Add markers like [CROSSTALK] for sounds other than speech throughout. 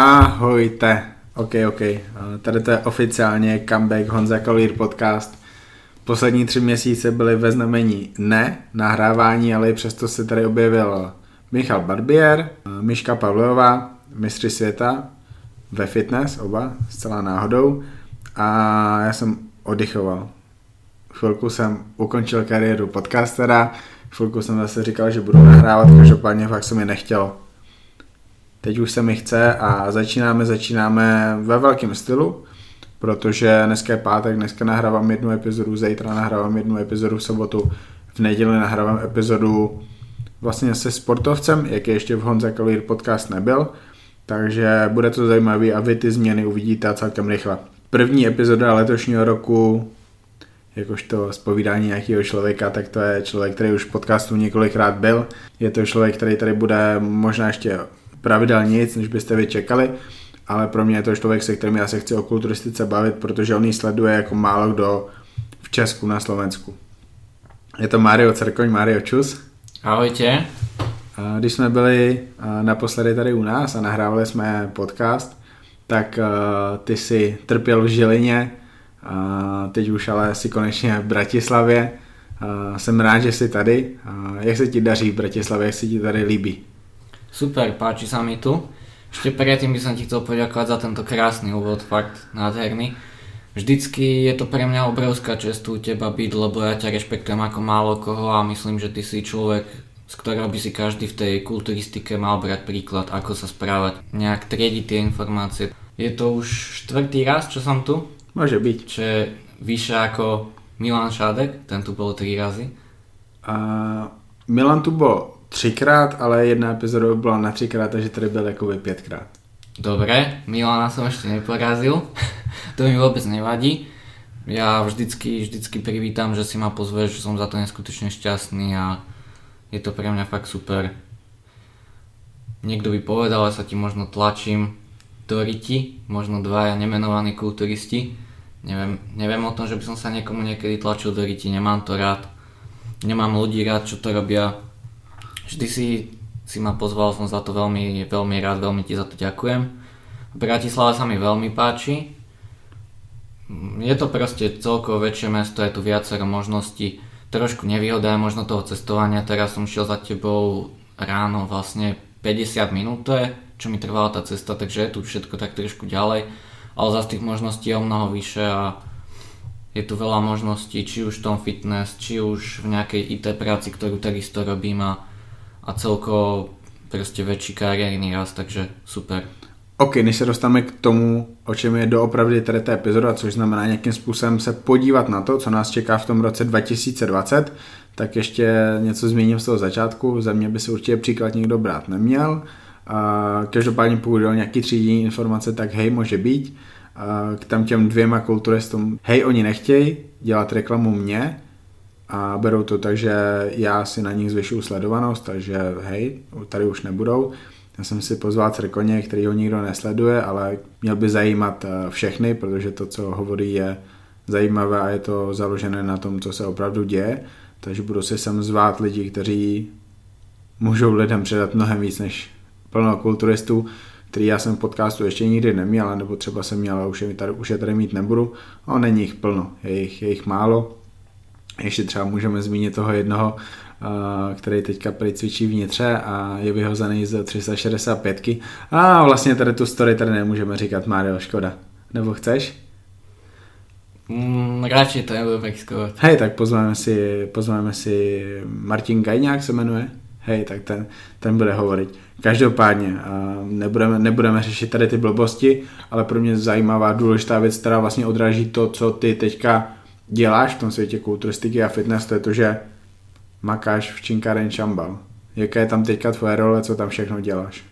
Ahojte. OK, OK. Tady to je oficiálně comeback Honza Kalír podcast. Poslední tři měsíce byly ve znamení ne nahrávání, ale i přesto se tady objevil Michal Barbier, Miška Pavlová, mistři světa ve fitness, oba, zcela náhodou. A já jsem oddychoval. Chvilku jsem ukončil kariéru podcastera, chvilku jsem zase říkal, že budu nahrávat, každopádně fakt se mi nechtělo. Teď už se mi chce a začínáme, začínáme ve velkém stylu, protože dneska je pátek, dneska nahrávám jednu epizodu, zítra nahrávám jednu epizodu v sobotu, v neděli nahrávám epizodu vlastně se sportovcem, jak je ještě v Honza Kalír podcast nebyl, takže bude to zajímavý a vy ty změny uvidíte celkem rychle. První epizoda letošního roku jakožto zpovídání nějakého člověka, tak to je člověk, který už v podcastu několikrát byl. Je to člověk, který tady bude možná ještě pravidelně než byste vy čekali, ale pro mě je to člověk, se kterým já se chci o kulturistice bavit, protože on ji sleduje jako málo kdo v Česku, na Slovensku. Je to Mario Cerkoň, Mario Čus. Ahojte. Když jsme byli naposledy tady u nás a nahrávali jsme podcast, tak ty si trpěl v Žilině, teď už ale si konečně v Bratislavě. Jsem rád, že jsi tady. Jak se ti daří v Bratislavě, jak se ti tady líbí? Super, páči sa mi tu. Ešte predtým by som ti chcel poďakovať za tento krásny úvod, fakt nádherný. Vždycky je to pre mňa obrovská čest u teba byť, lebo ja ťa rešpektujem ako málo koho a myslím, že ty si človek, z ktorého by si každý v tej kulturistike mal brať príklad, ako sa správať, nejak triediť tie informácie. Je to už štvrtý raz, čo som tu? Môže byť. Čo je vyššie ako Milan Šádek, ten tu bol tri razy. A Milan tu bol třikrát, ale jedna epizoda byla na třikrát, takže tady byl jakoby pětkrát. Dobre, Milana som ešte neporazil, [LAUGHS] to mi vôbec nevadí. Ja vždycky, vždycky privítam, že si ma pozveš, že som za to neskutočne šťastný a je to pre mňa fakt super. Niekto by povedal, že sa ti možno tlačím do riti, možno dvaja nemenovaní kulturisti. Neviem, neviem o tom, že by som sa niekomu niekedy tlačil do riti, nemám to rád. Nemám ľudí rád, čo to robia Vždy si, si ma pozval, som za to veľmi, veľmi rád, veľmi ti za to ďakujem. Bratislava sa mi veľmi páči. Je to proste celkovo väčšie mesto, je tu viacero možností. Trošku nevýhoda je možno toho cestovania, teraz som šiel za tebou ráno vlastne 50 minút čo mi trvala tá cesta, takže je tu všetko tak trošku ďalej, ale zase tých možností je o mnoho vyššie a je tu veľa možností, či už v tom fitness, či už v nejakej IT práci, ktorú takisto robím a a celkovo prostě väčší kariérny rast, takže super. OK, než se dostaneme k tomu, o čem je doopravdy tady ta epizoda, což znamená nějakým způsobem se podívat na to, co nás čeká v tom roce 2020, tak ještě něco zmíním z toho začátku. Za mě by se určitě příklad nikdo brát neměl. Každopádně pokud o nějaký třídění informace, tak hej, může být. K tam těm dvěma kulturistům, hej, oni nechtějí dělat reklamu mě, a berou to tak, že já si na nich zvyšuju sledovanost, takže hej, tady už nebudou. Já jsem si pozval Crkoně, který ho nikdo nesleduje, ale měl by zajímat eh, všechny, protože to, co hovorí, je zajímavé a je to založené na tom, co se opravdu děje. Takže budu si sem zvát lidi, kteří můžou lidem předat mnohem víc než plno kulturistů, který já jsem v podcastu ještě nikdy neměl, nebo třeba jsem měl, ale už je tady, už je tady mít nebudu. No, není jich plno, je jich, je jich málo ještě třeba můžeme zmínit toho jednoho, eh, který teďka cvičí vnitře a je vyhozený z 365. A vlastně tady tu story tady nemůžeme říkat, Mario, škoda. Nebo chceš? Mm, radši to nebudu riskovat. Hej, tak pozveme si, pozveme si Martin Gajňák se jmenuje. Hej, tak ten, ten bude hovorit. Každopádně, uh, nebudeme, nebudeme řešit tady ty blbosti, ale pro mě zajímavá, důležitá věc, která vlastně odráží to, co ty teďka děláš v tom světě kulturistiky a fitness, to je to, že makáš v Činkaren Čambal. Jaká je tam teďka tvoje role, co tam všechno děláš?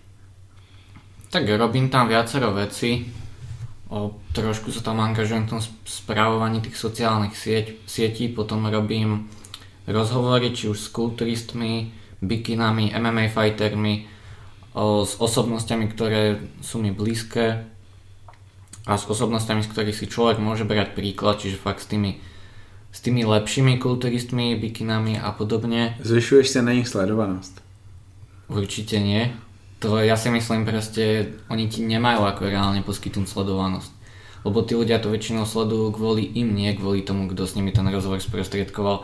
Tak robím tam viacero veci. O, trošku sa tam angažujem v tom správovaní tých sociálnych sieť, sietí, potom robím rozhovory či už s kulturistmi, bikinami, MMA fightermi, o, s osobnostiami, ktoré sú mi blízke, a s osobnostiami, z ktorých si človek môže brať príklad, čiže fakt s tými, s tými lepšími kulturistmi, bikinami a podobne. Zvyšuješ sa na nich sledovanost? Určite nie. To ja si myslím proste, oni ti nemajú ako reálne poskytnúť sledovanosť. Lebo tí ľudia to väčšinou sledujú kvôli im, nie kvôli tomu, kto s nimi ten rozhovor sprostredkoval.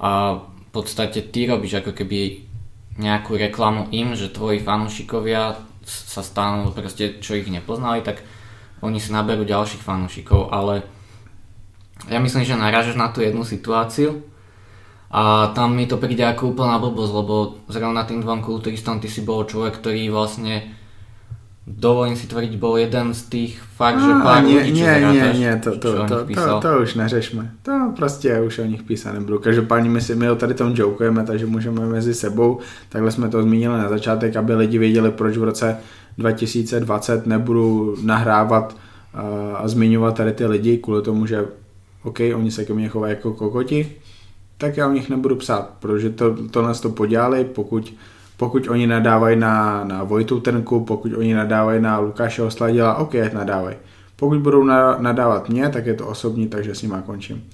A v podstate ty robíš ako keby nejakú reklamu im, že tvoji fanúšikovia sa stanú proste, čo ich nepoznali, tak oni si naberú ďalších fanúšikov, ale ja myslím, že narážeš na tú jednu situáciu a tam mi to príde ako úplná blbosť, lebo zrovna tým dvom kulturistom ty si bol človek, ktorý vlastne dovolím si tvrdiť, bol jeden z tých fakt, že pár nie, ľudí, čo nie, nie, nie, to, to, to, to, to, už neřešme. To prostě už o nich písat nebudu. Každopádně my si my o tady tom jokujeme, takže můžeme mezi sebou. Takhle jsme to zmínili na začátek, aby lidi věděli, proč v roce 2020 nebudu nahrávat uh, a zmiňovat tady ty lidi kvůli tomu, že OK, oni se ke mně chovají jako kokoti, tak já o nich nebudu psát, protože to, to nás to podělali, pokud pokud oni nadávají na, na Vojtu Trnku, pokud oni nadávají na Lukáše Osladila, OK, nadávají. Pokud budou na, nadávat mě, tak je to osobní, takže s nimi končím.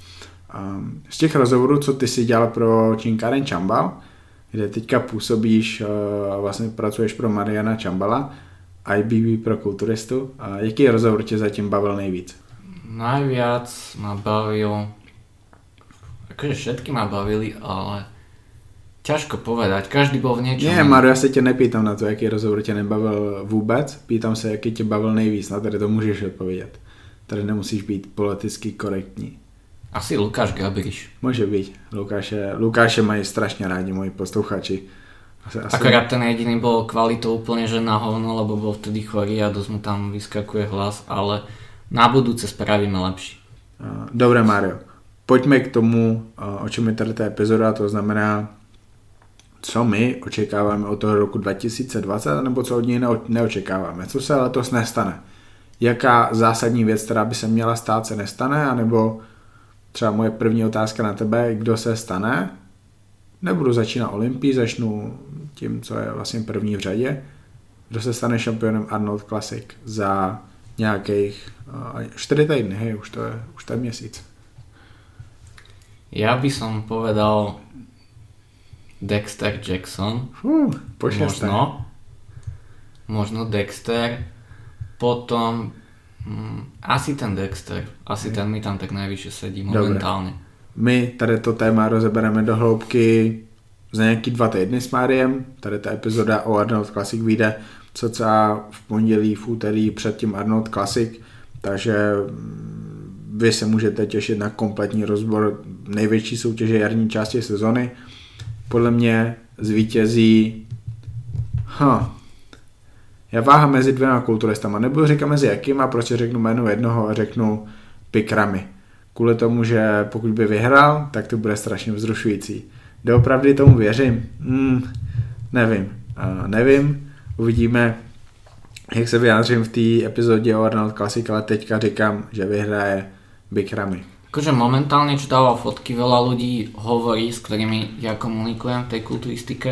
Um, z těch rozhovorů, co ty si dělal pro Činkáren Čambal, kde teďka působíš, uh, vlastně pracuješ pro Mariana Čambala, IBB pro kulturistu, a jaký rozhovor tě zatím bavil nejvíc? Najviac ma bavil, akože všetky ma bavili, ale ťažko povedať, každý bol v niečom. Ne. Mario, já se tě nepýtam na to, jaký rozhovor tě nebavil vůbec, pýtam se, jaký tě bavil nejvíc, na tady to můžeš odpovědět. Tady nemusíš být politicky korektní. Asi Lukáš Gabriš. Může být. Lukáše, Lukáše mají strašně rádi moji posluchači. Asi, asi Akorát ten jediný bol kvalitou úplne že na hovno, lebo bol vtedy chorý a dosť mu tam vyskakuje hlas, ale na budúce spravíme lepší. Dobré, Mario. Pojďme k tomu, o čem je tady ta epizoda, to znamená, co my očekáváme od toho roku 2020, nebo co od něj neo- neočekáváme. Co se letos nestane? Jaká zásadní věc, která by se měla stát, se nestane, anebo třeba moje první otázka na tebe, kdo se stane? Nebudu začínat Olympii, začnu tím, co je vlastně první v řadě. Kdo se stane šampionem Arnold Classic za nějakých uh, 4 týdny, hej, už to je, už to je měsíc. Ja by som povedal Dexter Jackson. Šesté. Možno. Možno Dexter. Potom mm, asi ten Dexter. Asi ten mi tam tak najvyššie sedí Dobre. momentálne. My tady to téma rozebereme do hloubky za nějaký dva týdny s Máriem. Tady ta epizoda o Arnold Classic vyjde cca v pondělí, v úterý před tím Arnold Classic, takže mm, vy se můžete těšit na kompletní rozbor největší soutěže jarní části sezony. Podle mě zvítězí huh. Já váhám mezi dvěma kulturistama. Nebudu říkat mezi jakýma, prostě řeknu jméno jednoho a řeknu Pikrami. Kvůli tomu, že pokud by vyhrál, tak to bude strašně vzrušující. Doopravdy tomu věřím? Hmm, nevím. Uh, nevím. Uvidíme, jak se vyjádřím v té epizodě o Arnold Classic, ale teďka říkám, že vyhraje Bikrami. Akože momentálne, čo dáva fotky, veľa ľudí hovorí, s ktorými ja komunikujem v tej kulturistike,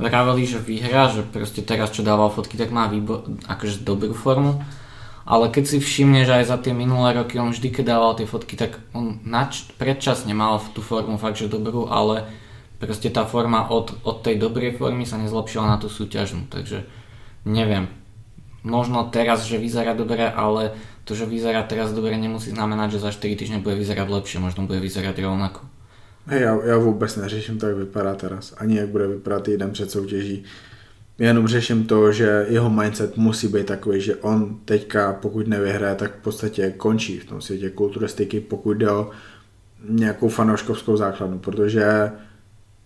vraveli, že vyhrá, že proste teraz, čo dával fotky, tak má výbor, akože dobrú formu. Ale keď si všimne, že aj za tie minulé roky on vždy, keď dával tie fotky, tak on nač- predčasne mal tú formu fakt, že dobrú, ale proste tá forma od, od tej dobrej formy sa nezlepšila na tú súťažnú, takže neviem. Možno teraz, že vyzerá dobre, ale to, že vyzerá teraz dobre, nemusí znamenať, že za 4 týždne bude vyzerať lepšie, možno bude vyzerať rovnako. Hej, já, já vůbec neřeším to, jak vypadá teraz. Ani jak bude vypadat týden před soutěží. Jenom řeším to, že jeho mindset musí být takový, že on teďka, pokud nevyhraje, tak v podstatě končí v tom světě kulturistiky, pokud jde o nějakou fanouškovskou základnu, protože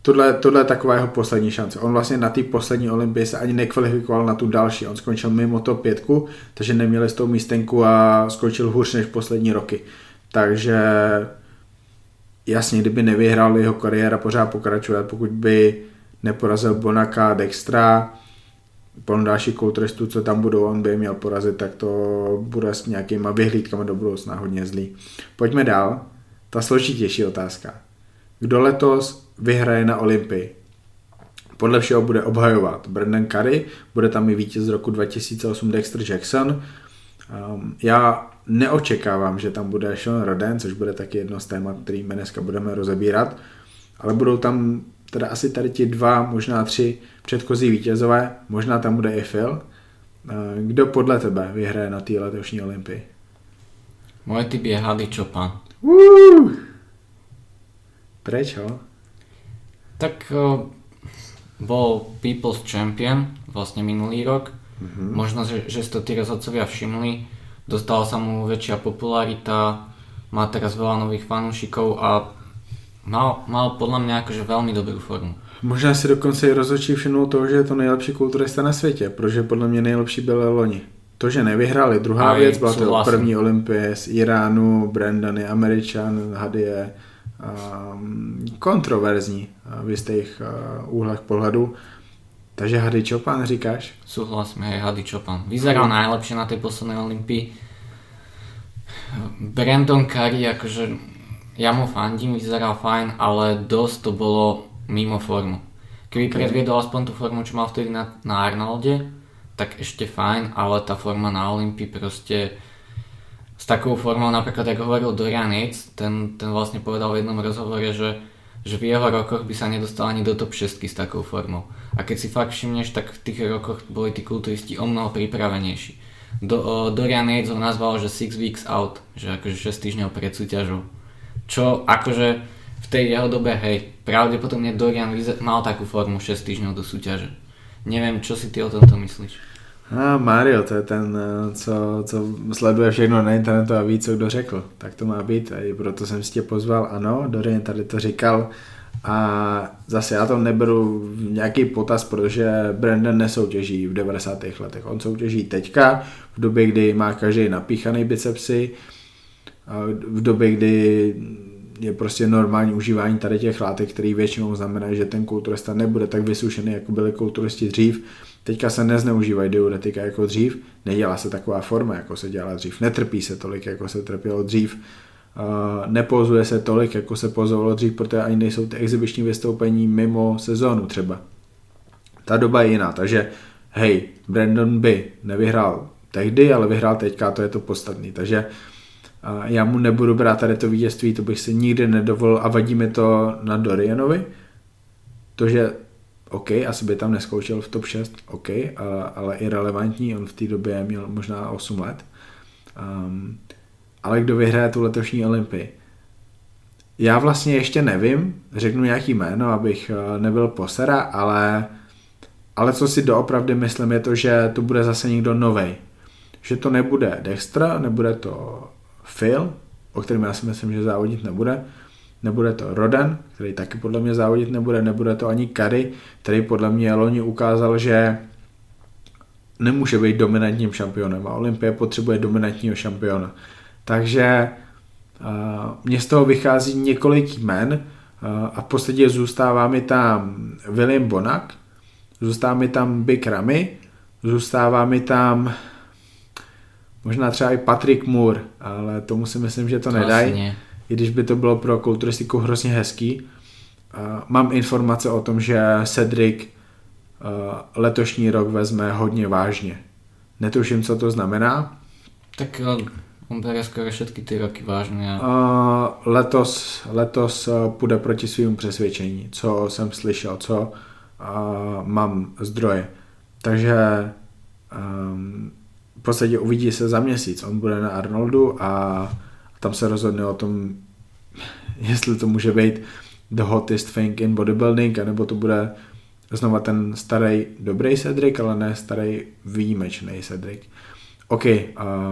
tohle, tohle je taková jeho poslední šance. On vlastně na té poslední olympii se ani nekvalifikoval na tu další. On skončil mimo to pětku, takže neměli z toho místenku a skončil hůř než poslední roky. Takže jasně, kdyby nevyhrál, jeho kariéra pořád pokračuje, pokud by neporazil Bonaka, Dextra, plno dalších kulturistů, co tam budou, on by je měl porazit, tak to bude s nějakýma vyhlídkami do budoucna hodně zlý. Pojďme dál. Ta složitější otázka. Kdo letos vyhraje na Olympii? Podle všeho bude obhajovat Brendan Curry, bude tam i vítěz z roku 2008 Dexter Jackson. Um, já neočekávám, že tam bude Sean Roden, což bude taky jedno z témat, který my dneska budeme rozebírat, ale budou tam teda asi tady ti dva, možná tři předchozí vítězové, možná tam bude i Phil. Kdo podle tebe vyhraje na té letošní olympii? Moje typ je Hady Chopin. Uh! Prečo? Tak uh, bol People's Champion vlastne minulý rok. Mm-hmm. Možno, že, že si to tí rozhodcovia všimli. Dostala sa mu väčšia popularita, má teraz veľa nových fanúšikov a mal, mal podľa mňa akože veľmi dobrú formu. Možná si dokonce i rozhodčí všimnul toho, že je to nejlepší kulturista na světě, protože podle mě nejlepší byl loni. To, že nevyhrali, druhá Aj, věc, byla to první olympie z Iránu, Brandon je Američan, um, kontroverzní v jistých uh, úhlech pohledu. Takže Hady Chopin říkáš? Súhlasím, hej, Hady Chopin. Vyzeral najlepšie na tej poslednej olympii. Brandon Curry, akože ja mu fandím, vyzeral fajn, ale dosť to bolo mimo formu. Keby okay. predviedol aspoň tú formu, čo mal vtedy na, na Arnolde, tak ešte fajn, ale tá forma na Olympii proste s takou formou, napríklad ako hovoril Dorian Yates, ten, ten vlastne povedal v jednom rozhovore, že, že v jeho rokoch by sa nedostal ani do top 6 s takou formou. A keď si fakt všimneš, tak v tých rokoch boli tí kulturisti o mnoho pripravenejší. Do, o, Dorian Yates ho nazval, že 6 weeks out, že akože 6 týždňov pred súťažou. Čo akože v tej jeho dobe, hej, pravdepodobne Dorian mal takú formu 6 týždňov do súťaže. Nevím, co si ty o tomto myslíš? A Mario, to je ten, eh, co, co sleduje všechno na internetu a ví, co kdo řekl. Tak to má být a i proto jsem si tě pozval. Ano, Dorian tady to říkal a zase já to neberu nějaký potaz, protože Brandon nesoutěží v 90. letech. On soutěží teďka, v době, kdy má každý napíchaný bicepsy, v době, kdy je prostě normální užívání tady těch látek, který většinou znamená, že ten kulturista nebude tak vysušený, jako byli kulturisti dřív. Teďka se nezneužívají diuretika jako dřív, nedělá se taková forma, jako se dělala dřív, netrpí se tolik, jako se trpělo dřív, nepozuje se tolik, jako se pozovalo dřív, protože ani nejsou ty exibiční vystoupení mimo sezónu třeba. Ta doba je jiná, takže hej, Brandon by nevyhrál tehdy, ale vyhrál teďka, to je to podstatný, takže já mu nebudu brát tady to vítězství, to bych si nikdy nedovolil a vadí mi to na Dorianovi. To, že OK, asi by tam neskoušel v top 6, OK, ale, ale irrelevantní, on v té době měl možná 8 let. Um, ale kdo vyhraje tu letošní Olympii? Já vlastně ještě nevím, řeknu nějaký jméno, abych eh, nebyl posera, ale, ale co si doopravdy myslím je to, že to bude zase někdo novej. Že to nebude Dextra, nebude to Phil, o kterém já si myslím, že závodit nebude. Nebude to Roden, který taky podle mě závodit nebude. Nebude to ani Kary, který podle mě loni ukázal, že nemůže být dominantním šampionem a Olympie potřebuje dominantního šampiona. Takže uh, mě z toho vychází několik jmen uh, a v podstatě zůstává mi tam William Bonak, zůstává mi tam Big Ramy, zůstává mi tam Možná třeba i Patrick Moore, ale tomu si myslím, že to, to nedají. I když by to bylo pro kulturistiku hrozně hezký. Mám informace o tom, že Cedric letošní rok vezme hodně vážně. Netuším, co to znamená. Tak on bere skoro všetky ty roky vážně. Letos, letos uh, půjde proti svým přesvědčení, co jsem slyšel, co mám zdroje. Takže um, podstatě uvidí se za měsíc. On bude na Arnoldu a tam se rozhodne o tom, jestli to může být the hottest thing in bodybuilding, anebo to bude znova ten starý dobrý Cedric, ale ne starý výjimečný Cedric. OK, uh,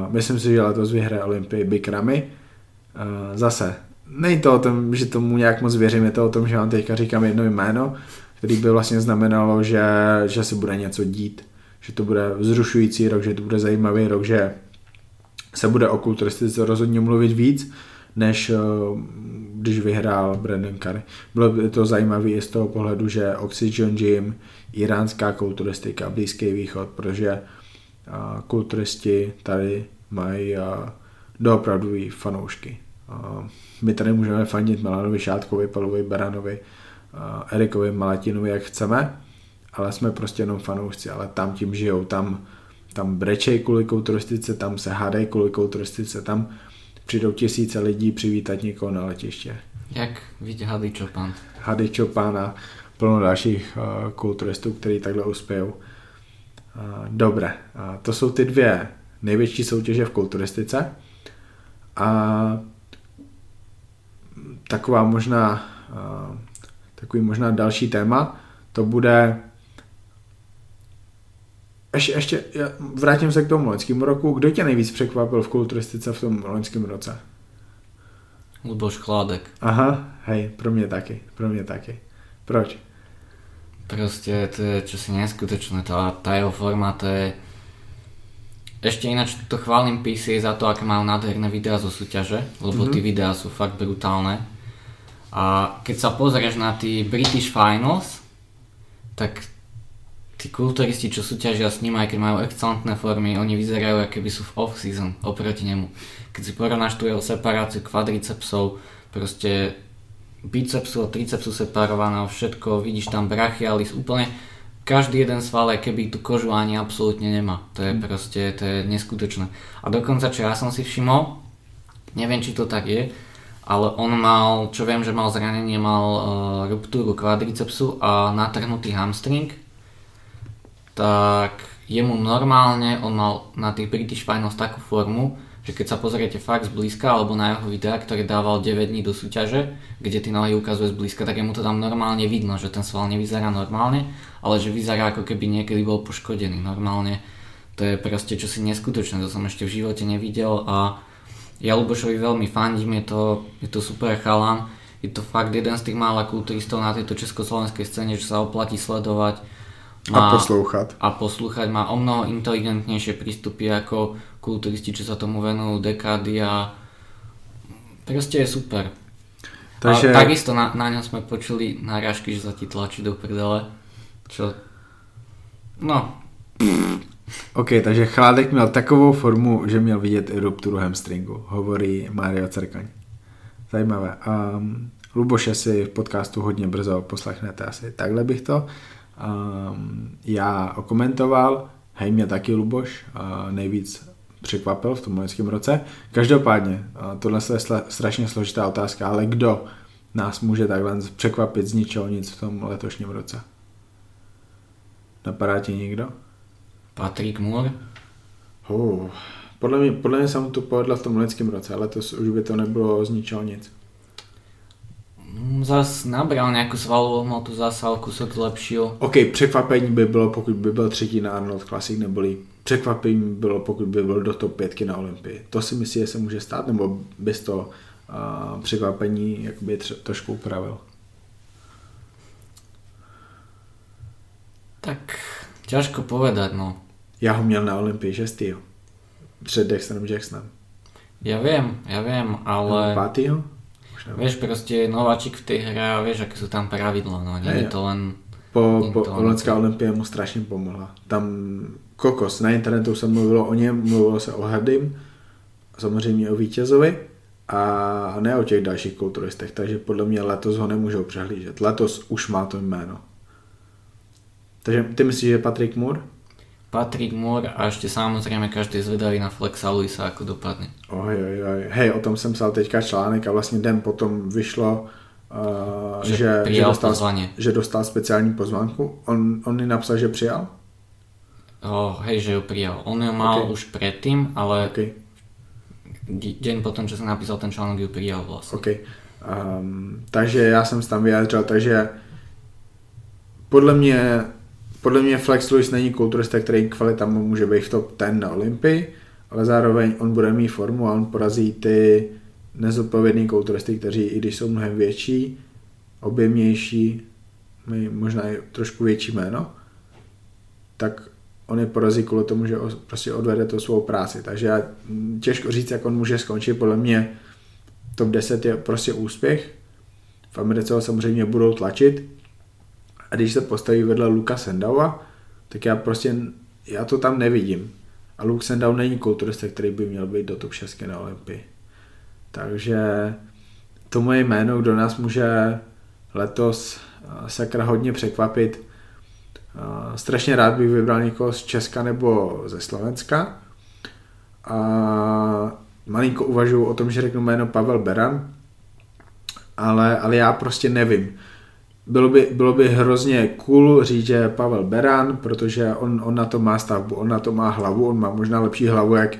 myslím si, že letos vyhraje Olympii Big Ramy. Uh, zase, není to o tom, že tomu nějak moc věřím, je to o tom, že vám teďka říkám jedno jméno, který by vlastně znamenalo, že, že se bude něco dít že to bude vzrušující rok, že to bude zajímavý rok, že se bude o kulturistice rozhodně mluvit víc, než eh, když vyhrál Brandon Curry. Bylo by to zajímavé i z toho pohledu, že Oxygen Gym, iránská kulturistika, Blízký východ, protože eh, kulturisti tady mají eh, doopravdový fanoušky. My tady můžeme fandit Melanovi Šátkovi, Palovi Baranovi, Erikovi Malatinovi, jak chceme, ale jsme prostě jenom fanoušci, ale tam tím žijou, tam, tam brečej kvůli kulturistice, tam se hádají kvůli kulturistice, tam přijdou tisíce lidí přivítat někoho na letiště. Jak vidí Hady Čopan? Hady Čopán a plno dalších uh, kulturistů, kteří takhle uspějou. Uh, dobré, uh, to jsou ty dvě největší soutěže v kulturistice. A taková možná, uh, takový možná další téma, to bude ještě, ještě vrátím se k tomu loňskému roku. Kdo tě nejvíc překvapil v kulturistice v tom loňském roce? Luboš Chládek. Aha, hej, pro mě taky, pro mě taky. Proč? Proste to je čosi neskutočné, tá, tá jeho forma, to je... Ešte ináč to chválim PC za to, aké majú nádherné videá zo súťaže, lebo mm-hmm. tie videá sú fakt brutálne. A keď sa pozrieš na tí British Finals, tak tí kulturisti, čo súťažia s ním, aj keď majú excelentné formy, oni vyzerajú, aké by sú v off-season oproti nemu. Keď si porovnáš tú jeho separáciu kvadricepsov, proste bicepsu a tricepsu separovaného, všetko, vidíš tam brachialis, úplne každý jeden sval, keby tú kožu ani absolútne nemá. To je proste, to je neskutočné. A dokonca, čo ja som si všimol, neviem, či to tak je, ale on mal, čo viem, že mal zranenie, mal uh, ruptúru kvadricepsu a natrhnutý hamstring, tak jemu normálne, on mal na tých British Finals takú formu, že keď sa pozriete fakt zblízka alebo na jeho videa, ktoré dával 9 dní do súťaže, kde tie nohy ukazuje zblízka, tak mu to tam normálne vidno, že ten sval nevyzerá normálne, ale že vyzerá ako keby niekedy bol poškodený. Normálne to je proste čosi neskutočné, to som ešte v živote nevidel a ja Lubošovi veľmi fandím, je to, je to super chalan, je to fakt jeden z tých mála kulturistov na tejto československej scéne, že sa oplatí sledovať má, a poslouchat. A poslúchať má o mnoho inteligentnejšie prístupy ako kulturisti, čo sa tomu venujú dekády a proste je super. Takže... A takisto na, na ňom sme počuli náražky, že sa ti tlačí do prdele. Čo... No. OK, takže Chládek měl takovou formu, že měl vidět i rupturu hamstringu, hovorí Mario Cerkaň. Zajímavé. Um, Luboše si v podcastu hodně brzo poslechnete asi. Takhle bych to um, já okomentoval. Hej, mě taky Luboš uh, nejvíc překvapil v tom loňském roce. Každopádně, uh, tohle je strašně složitá otázka, ale kdo nás může takhle překvapit z ničeho nic v tom letošním roce? Napadá ti někdo? Patrick Moore? Oh, podle mě, podle mě jsem to povedla v tom loňském roce, ale to už by to nebylo z ničeho nic. Mm, zas nabral nějakou svalovou hmotu, zase o to zlepšil. OK, překvapení by bylo, pokud by byl třetí na Arnold Classic, neboli překvapení by bylo, pokud by byl do top pětky na Olympii. To si myslíš, že se může stát, nebo bys to uh, překvapení jakoby tře- trošku upravil? Tak ťažko povedať, no. Já ho měl na Olympii šestýho. Před Dexterem Jacksonem. Ja viem, ja viem, ale... Pátýho? Možná. Vieš, proste nováčik v tej hre a vieš, aké sú tam pravidla, no nie je to len... Po, po Olenská olympie mu strašně pomohla. Tam kokos, na internetu se mluvilo o něm, mluvilo se o Hardym, samozřejmě o vítězovi a ne o těch dalších kulturistech, takže podle mě letos ho nemůžou přehlížet. Letos už má to jméno. Takže ty myslíš, že Patrick Moore? Patrick Moore a ešte samozrejme každý zvedavý na Flexa Luisa, ako dopadne. Oj, oj, oj. Hej, o tom jsem psal teďka článek a vlastně den potom vyšlo, uh, že, že, že, dostal, pozvanie. že dostal speciální pozvánku. On, on mi napsal, že přijal? Oh, hej, že ju prijal. On ju mal okay. už predtým, ale okay. deň potom, čo som napísal ten článok, ju prijal vlastne. Okay. Um, takže já jsem se tam vyjádřil, takže podle mě podle mě Flex Lewis není kulturista, který kvalita mu může být v top 10 na Olympii, ale zároveň on bude mít formu a on porazí ty nezodpovědný kulturisty, kteří i když jsou mnohem větší, objemnější, možná i trošku větší jméno, tak on je porazí kvůli tomu, že prostě odvede to svou práci. Takže já, těžko říct, jak on může skončit. Podle mě top 10 je prostě úspěch. V Americe ho samozřejmě budou tlačit, a když se postaví vedle Luka Sendauva, tak já prostě, já to tam nevidím. A Luke Sendau není kulturista, který by měl být do top 6 na Olympii. Takže to moje jméno, kdo nás může letos eh, sakra hodně překvapit. Eh, strašně rád bych vybral někoho z Česka nebo ze Slovenska. A malinko uvažuji o tom, že řeknu jméno Pavel Beran, ale, ale já prostě nevím bylo by, bylo by hrozně cool říct, že Pavel Beran, protože on, on na to má stavbu, on na to má hlavu, on má možná lepší hlavu, jak,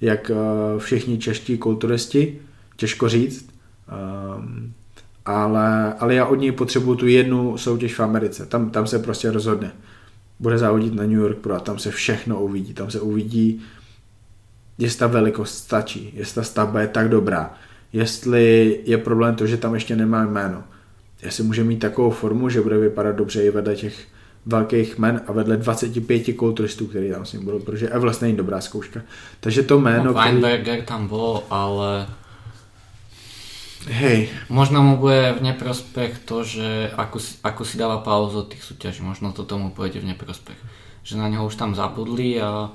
jak uh, všichni čeští kulturisti, těžko říct, um, ale, ale já od něj potřebuju tu jednu soutěž v Americe, tam, tam se prostě rozhodne. Bude závodit na New York Pro a tam se všechno uvidí, tam se uvidí, jestli ta velikost stačí, jestli ta stavba je tak dobrá, jestli je problém to, že tam ještě nemá jméno jestli může mít takovou formu, že bude vypadat dobře i vedle těch velkých men a vedle 25 kulturistů, který tam s ním budou, protože Everest není dobrá zkouška. Takže to jméno... No, Weinberger který... tam byl, ale... Hej. Možno mu bude v neprospech to, že ako, ako si dáva pauzu od tých súťaží, možno to tomu pôjde v neprospech. Že na něho už tam zabudli a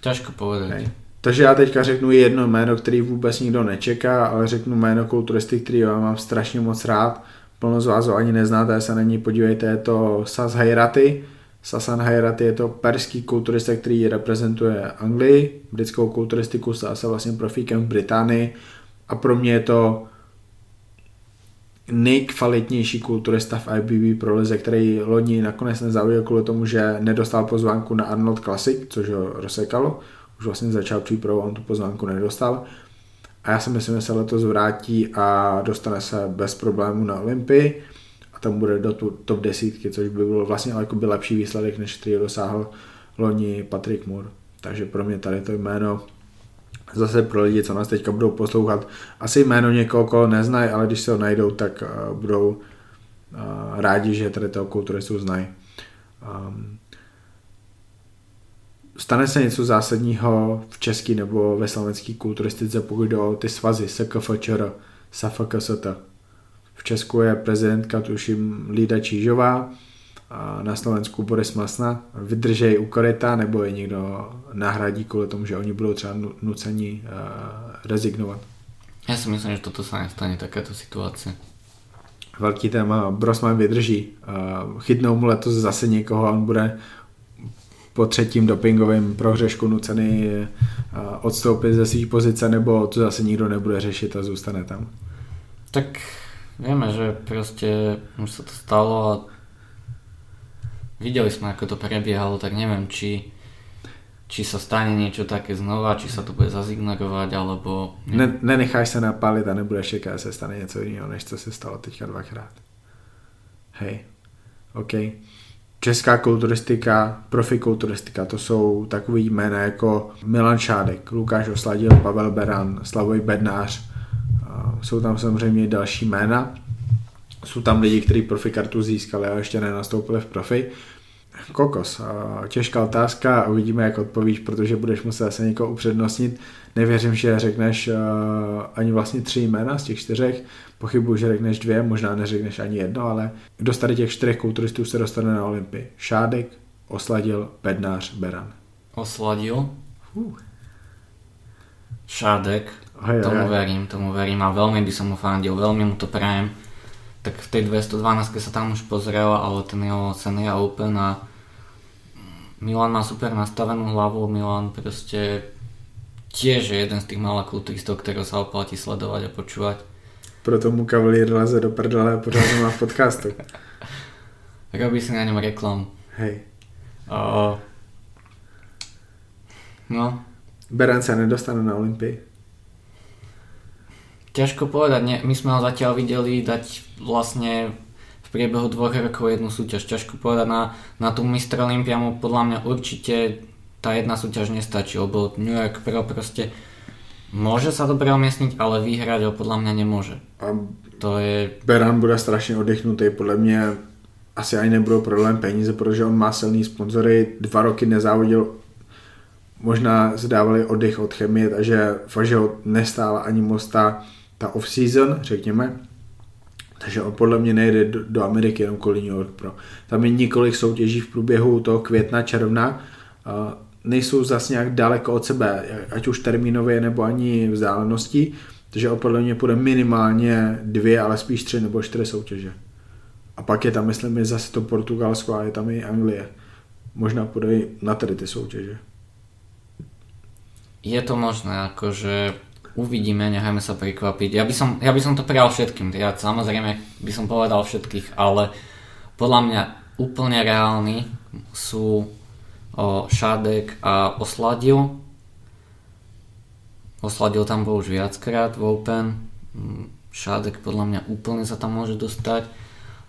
ťažko povedať. Hej. Takže já teďka řeknu jedno jméno, který vůbec nikdo nečeká, ale řeknu jméno kulturisty, který já mám strašně moc rád plno z vás ho ani neznáte, se na ní podívejte, je to Sas Hayrati. Sasan Hayrati je to perský kulturista, který reprezentuje Anglii, britskou kulturistiku, stal se vlastně profíkem v Británii a pro mě je to nejkvalitnější kulturista v IBB pro lize, který loni nakonec nezaujel kvůli tomu, že nedostal pozvánku na Arnold Classic, což ho rozsekalo. Už vlastně začal přípravu, on tu pozvánku nedostal. A já si myslím, že se letos vrátí a dostane se bez problému na Olympii a tam bude do top desítky, což by bylo vlastně jako by lepší výsledek, než který dosáhl loni Patrick Moore. Takže pro mě tady to jméno zase pro lidi, co nás teďka budou poslouchat, asi jméno někoho, koho neznají, ale když se ho najdou, tak uh, budou uh, rádi, že tady toho kulturistu znají. Um, stane se něco zásadního v české nebo ve slovenské kulturistice, pokud jde o ty svazy SKFČR, SFKST. V Česku je prezidentka, tuším, Lída Čížová, a na Slovensku Boris Masna. Vydržej u koryta, nebo je někdo nahradí kvůli tomu, že oni budou třeba nuceni uh, rezignovat? Já si myslím, že toto se nestane, takéto situace. Velký téma, Brosman vydrží. Uh, chytnou mu letos zase někoho a on bude po třetím dopingovém prohřešku nucený eh, odstoupit ze svých pozice, nebo to zase nikdo nebude řešit a zůstane tam? Tak víme, že prostě už se to stalo a viděli jsme, jak to prebiehalo, tak nevím, či či sa stane niečo také znova, či sa to bude zazignorovať, alebo... Ne, nenecháš se napálit a nebudeš čekat, že se stane něco jiného, než co se stalo teďka dvakrát. Hej, OK. Česká kulturistika, profikulturistika, to jsou takový jména jako Milan Šádek, Lukáš Osladil, Pavel Beran, Slavoj Bednář. Jsou tam samozřejmě další jména. Jsou tam lidi, kteří profikartu získali a ještě nenastoupili v profi. Kokos, těžká otázka a uvidíme, jak odpovíš, protože budeš muset zase někoho upřednostnit. Nevěřím, že řekneš ani vlastně tři jména z těch čtyřech. Pochybuji, že řekneš dvě, možná neřekneš ani jedno, ale kdo z tady těch čtyřech kulturistů se dostane na Olympii? Šádek, Osladil, Bednář, Beran. Osladil? Uh. Šádek, hej, tomu hej. verím, tomu verím a veľmi by som mu fandil, veľmi mu to prajem. Tak v tej 212 sa tam už pozrel, ale ten jeho Senia Open a Milan má super nastavenú hlavu, Milan proste tiež je jeden z tých malých kulturistov, ktorého sa oplatí sledovať a počúvať proto mu kavalír leze do prdele a pořád má v podcastu. [LAUGHS] Robí si na něm reklam. Hej. Uh, no. Beran sa nedostane na Olympii. Ťažko povedať, ne, my sme ho zatiaľ videli dať vlastne v priebehu dvoch rokov jednu súťaž. Ťažko povedať, na, na tú Mr. Olympia mu podľa mňa určite tá jedna súťaž nestačí, lebo New York Pro proste Môže sa dobre umiestniť, ale vyhrať ho podľa mňa nemôže. A to je... Beran bude strašně oddechnutý, podle mě asi ani nebudou problém peníze, protože on má silný sponzory, dva roky nezávodil, možná zdávali oddech od chemie, takže fakt, že ho nestála ani moc ta, ta off-season, řekněme. Takže on podle mě nejde do, do Ameriky jenom kvůli New York Pro. Tam je několik soutěží v průběhu toho května, června nejsou zase nějak daleko od sebe, ať už termínově nebo ani vzdálenosti, takže podle mě půjde minimálně dvě, ale spíš tři nebo čtyři soutěže. A pak je tam, myslím, je zase to Portugalsko a je tam i Anglie. Možná půjde i na tady ty soutěže. Je to možné, akože uvidíme, nechajme sa prekvapiť. Ja by som, ja by som to prijal všetkým, ja samozrejme by som povedal všetkých, ale podľa mňa úplne reálni sú o, Šádek a Osladil. Osladil tam bol už viackrát v Open. Mm, Šádek podľa mňa úplne sa tam môže dostať.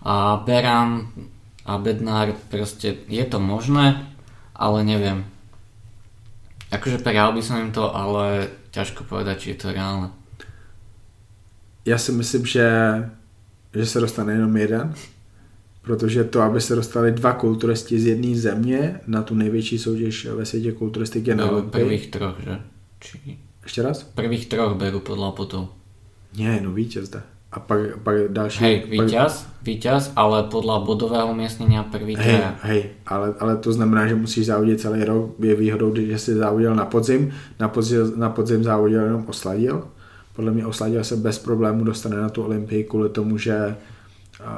A Beran a Bednár proste je to možné, ale neviem. Akože prijal by som im to, ale ťažko povedať, či je to reálne. Já si myslím, že, že se dostane jenom jeden, protože to, aby se dostali dva kulturisti z jedné země na tu největší soutěž ve světě kulturistiky na no, prvých troch, že? Či... Ještě raz? Prvých troch beru podľa potov. Nie, no vítěz jde. A pak, pak další... Hej, víťaz, pak... víťaz, ale podľa bodového umiestnenia prvý hej. Hej, ale, ale to znamená, že musíš závodit celý rok. Je výhodou, že jsi závodil na podzim. Na podzim, na podzim závodil jenom Osladil. Podle mě Osladil se bez problému dostane na tu Olympii kvůli tomu, že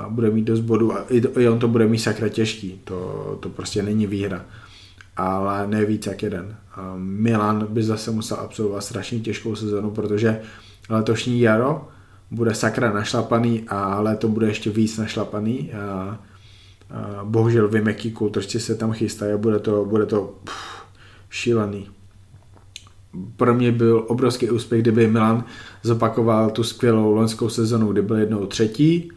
bude mít dost bodů a i, on to bude mít sakra těžký. To, to prostě není výhra. Ale ne víc jak jeden. Milan by zase musel absolvovat strašně těžkou sezonu, protože letošní jaro bude sakra našlapaný a léto bude ještě víc našlapaný. A, a bohužel vím, jaký kulturci se tam chystají a bude to, bude to pff, šílený. Pro mě byl obrovský úspěch, kdyby Milan zopakoval tu skvělou loňskou sezonu, kdy byl jednou třetí,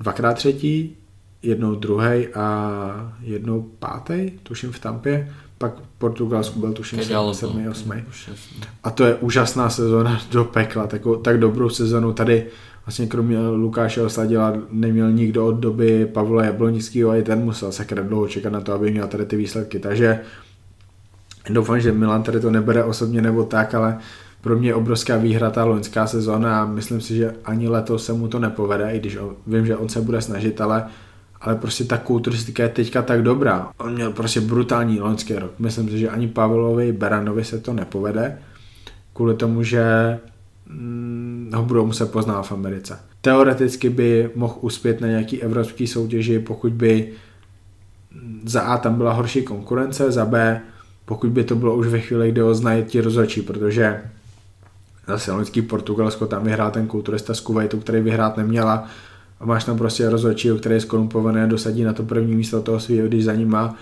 dvakrát třetí, jednou druhý a jednou pátý, tuším v Tampě, pak v Portugalsku byl tuším 7. 8. A to je úžasná sezóna [LAUGHS] do pekla, tak, tak dobrou sezonu tady vlastně kromě Lukáše Osladila neměl nikdo od doby Pavla Jablonického a i ten musel se dlouho čekat na to, aby měl tady ty výsledky, takže doufám, že Milan tady to nebere osobně nebo tak, ale pro mě je obrovská výhra ta loňská sezóna a myslím si, že ani letos se mu to nepovede, i když on, vím, že on se bude snažit, ale ale prostě ta kulturistika je teďka tak dobrá. On měl prostě brutální loňský rok. Myslím si, že ani Pavlovi Beranovi se to nepovede, kvůli tomu, že mm, ho budou muset poznat v Americe. Teoreticky by mohl uspět na nějaký evropský soutěži, pokud by za A tam byla horší konkurence, za B pokud by to bylo už ve chvíli, kdy ho znají ti rozhodčí, protože zase loňský Portugalsko tam vyhrál ten kulturista z Kuwaitu, který vyhrát neměla a máš tam prostě rozhodčího, který je skorumpovaný dosadí na to první místo toho svého, když za ním má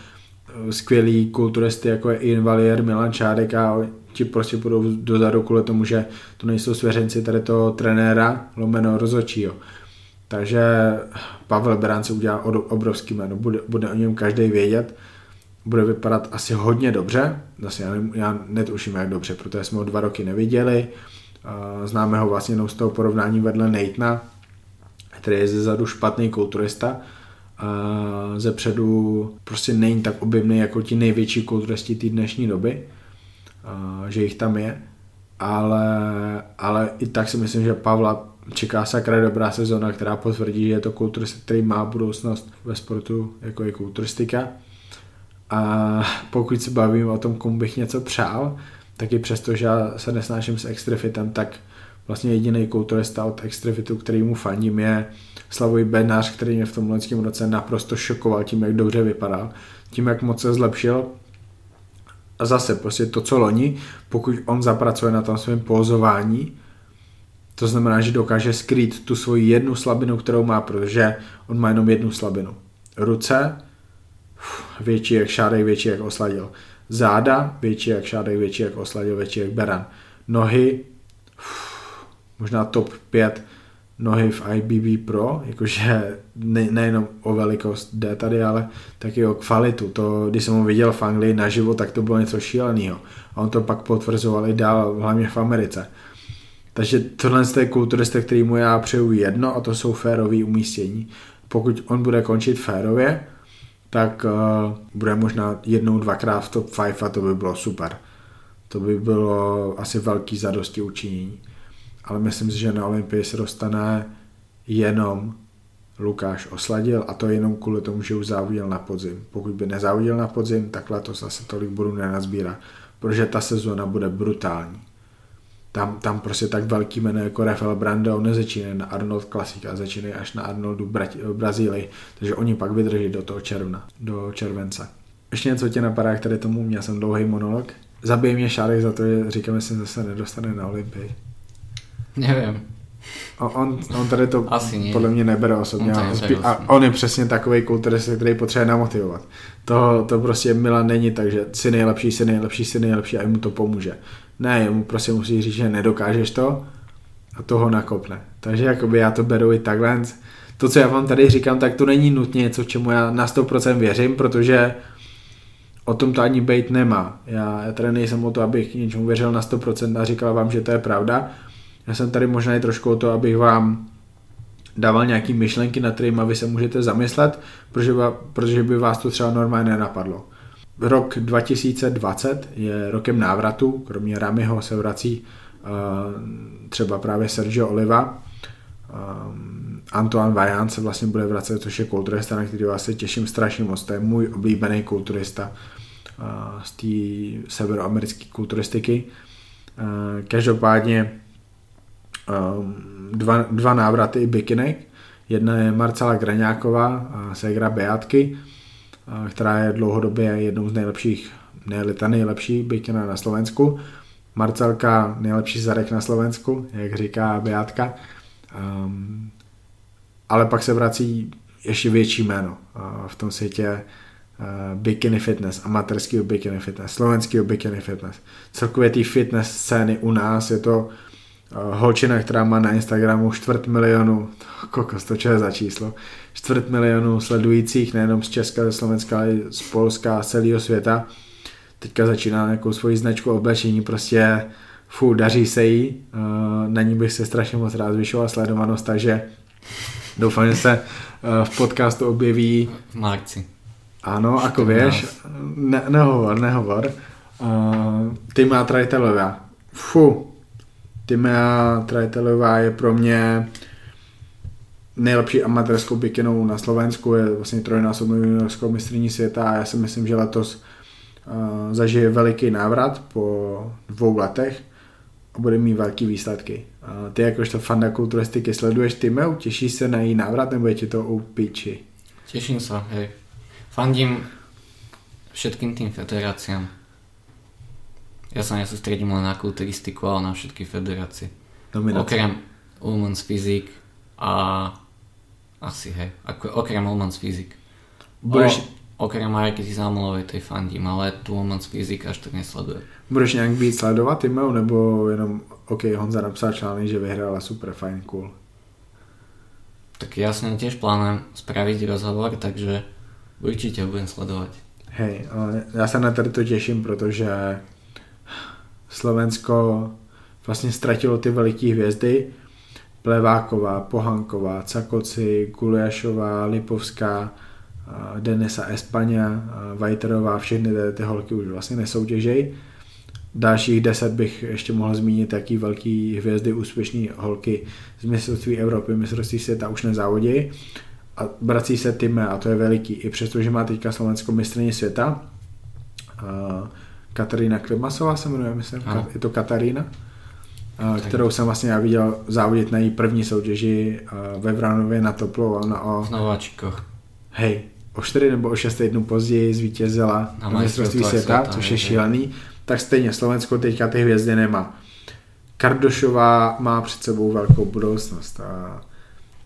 eh, skvělý kulturisty, jako je Ian Valier, Milan Čádek a ti prostě půjdou dozadu kvůli tomu, že to nejsou svěřenci tady toho trenéra, lomeno rozhodčího. Takže Pavel Berán se udělá obrovský jméno, bude, bude o něm každý vědět, bude vypadat asi hodně dobře, zase já, ne, já netuším jak dobře, protože jsme ho dva roky neviděli, známe ho vlastně jenom z toho porovnání vedle Natana, který je ze zadu špatný kulturista, a ze předu prostě není tak objemný jako ti největší kulturisti té dnešní doby, a že jich tam je, ale, ale i tak si myslím, že Pavla čeká sakra dobrá sezona, která potvrdí, že je to kulturista, který má budoucnost ve sportu, jako je kulturistika. A pokud se bavím o tom, komu bych něco přál, tak i přesto, že já se nesnáším s Extrafitem, tak vlastně jediný kulturista od Extrafitu, který mu faním, je Slavoj Benář, který mě v tom loňském roce naprosto šokoval tím, jak dobře vypadal, tím, jak moc se zlepšil. A zase prostě to, co loni, pokud on zapracuje na tom svém pozování, to znamená, že dokáže skrýt tu svoji jednu slabinu, kterou má, protože on má jenom jednu slabinu. Ruce, větší jak šádej, větší jak osladil. Záda, větší jak šádej, větší jak osladil, větší jak beran. Nohy, možná top 5 nohy v IBB Pro, jakože ne, nejenom o velikost jde tady, ale taky o kvalitu. To, když jsem ho viděl v Anglii naživo, tak to bylo něco šíleného. A on to pak potvrzoval i dál, hlavně v Americe. Takže tohle je kulturista, který mu já přeju jedno a to jsou férové umístění. Pokud on bude končit férově, tak uh, bude možná jednou, dvakrát v top 5 a to by bylo super. To by bylo asi velký zadosti učinění ale myslím si, že na Olympii se dostane jenom Lukáš Osladil a to jenom kvůli tomu, že už závodil na podzim. Pokud by nezávodil na podzim, tak letos zase tolik budu nenazbírá, protože ta sezóna bude brutální. Tam, tam prostě tak velký jméno jako Rafael Brando nezačínají na Arnold Classic a začínají až na Arnoldu v Brazílii, takže oni pak vydrží do toho června, do července. Ještě něco tě napadá k tomu, měl jsem dlouhý monolog. zabije mě Šárek za to, že říkám, že se zase nedostane na Olympii. Nevím. On, on tady to Asi podle mě nebere osobně. On to a, on je přesně takový kulturista, který potřebuje namotivovat. To, to prostě Milan není tak, že jsi nejlepší, jsi nejlepší, jsi nejlepší a jemu to pomůže. Ne, jemu prostě musí říct, že nedokážeš to a toho nakopne. Takže jakoby já to beru i takhle. To, co já vám tady říkám, tak to není nutně něco, čemu já na 100% věřím, protože o tom to ani být nemá. Já, já tady nejsem o to, abych něčemu věřil na 100% a říkal vám, že to je pravda. Já jsem tady možná i trošku o to, abych vám dával nějaký myšlenky, nad kterými vy se můžete zamyslet, protože, protože by vás to třeba normálně nenapadlo. Rok 2020 je rokem návratu, kromě Ramiho se vrací uh, třeba právě Sergio Oliva, um, Antoine Vajan se vlastně bude vracet, což je kulturista, na který vás se těším strašně moc. To je můj oblíbený kulturista uh, z té severoamerické kulturistiky. Každopádně dva, dva návraty bikinek. Jedna je Marcela Graňáková, ségra Beatky, uh, která je dlouhodobě jednou z nejlepších, ne ta nejlepší bikina na Slovensku. Marcelka nejlepší zadek na Slovensku, jak říká Beatka. Um, ale pak se vrací ještě větší jméno uh, v tom světě uh, bikini fitness, amatérského bikini fitness, slovenského bikini fitness. Celkově té fitness scény u nás je to holčina, která má na Instagramu čtvrt milionu, kokos, to je za číslo, čtvrt milionu sledujících nejenom z Česka, ze Slovenska, ale i z Polska a z celého světa. Teďka začíná nějakou svoji značku oblečení, prostě fů, daří se jí, uh, na ní bych se strašně moc rád zvyšoval sledovanost, takže doufám, že se uh, v podcastu objeví V marci. ano, ako vieš, ne, nehovor, nehovor. Uh, Týma Trajtelová. Fu, Týma Trajtelová je pro mě nejlepší amatérskou bikinou na Slovensku, je vlastně trojnásobnou juniorskou mistrní světa a já si myslím, že letos uh, zažije veliký návrat po dvou letech a bude mít velký výsledky. Ty jakožto fanda kulturistiky sleduješ Timeu, těšíš se na její návrat nebo je ti to u piči? Teším sa, hej. Fandím všetkým tým federáciám. Ja sa nesústredím len na kulturistiku, ale na všetky federácie. Nominace. Okrem Women's Physique a asi hej, ako, okrem Women's Physique. Budeš, O, okrem Marky Zámolovej tej fandím, ale tu Women's Physique až tak nesledujem. Budeš nějak víc sledovat Timeu, nebo jenom, OK, Honza napsal článek, že vyhrála super, fajn, cool. Tak ja s ňou tiež plánujem spraviť rozhovor, takže určite budem sledovať. Hej, ale já se na tady to těším, protože Slovensko vlastně ztratilo ty veliký hvězdy. Pleváková, Pohanková, Cakoci, Guliašová, Lipovská, Denisa Espaňa, a Vajterová, všechny ty, ty holky už vlastně nesoutěžej. Dalších deset bych ještě mohl zmínit, jaký velký hvězdy, úspěšný holky z mistrovství Evropy, mistrovství světa už nezávodějí. A vrací se Time a to je veliký, i přesto, že má teďka Slovensko mistrně světa. Katarína Klimasová se jmenuje, myslím, Ano. Je to Katarína, kterou jsem vlastně já viděl závodit na její první soutěži ve Vranově na Toplo. Ona o, V nováčikoch. hej, o 4 nebo o 6 týdnů později zvítězila Na na mistrovství světa, světa, což je šílený. Tak stejně Slovensko teďka ty hvězdy nemá. Kardošová má před sebou velkou budoucnost. A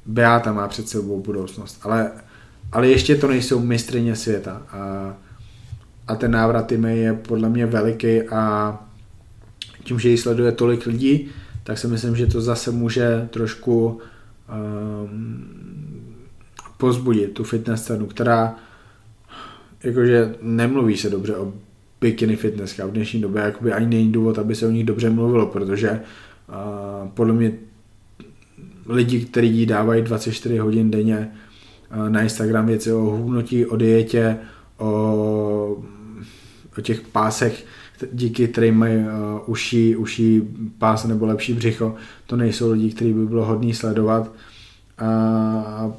Beata má před sebou budoucnost. Ale, ale ještě to nejsou mistrině světa. A, a ten návrat Time je podle mě veliký a tím, že ji sleduje tolik lidí, tak si myslím, že to zase může trošku um, pozbudit tu fitness scénu, která jakože nemluví se dobře o bikini fitness v dnešní době, jakoby ani není důvod, aby se o nich dobře mluvilo, protože uh, podle mě lidi, kteří jí dávají 24 hodin denně uh, na Instagram věci o hubnutí, o dietě, o, o těch pásech, díky kterým mají uh, uší, uší pás nebo lepší břicho, to nejsou lidi, kteří by bylo hodný sledovat. A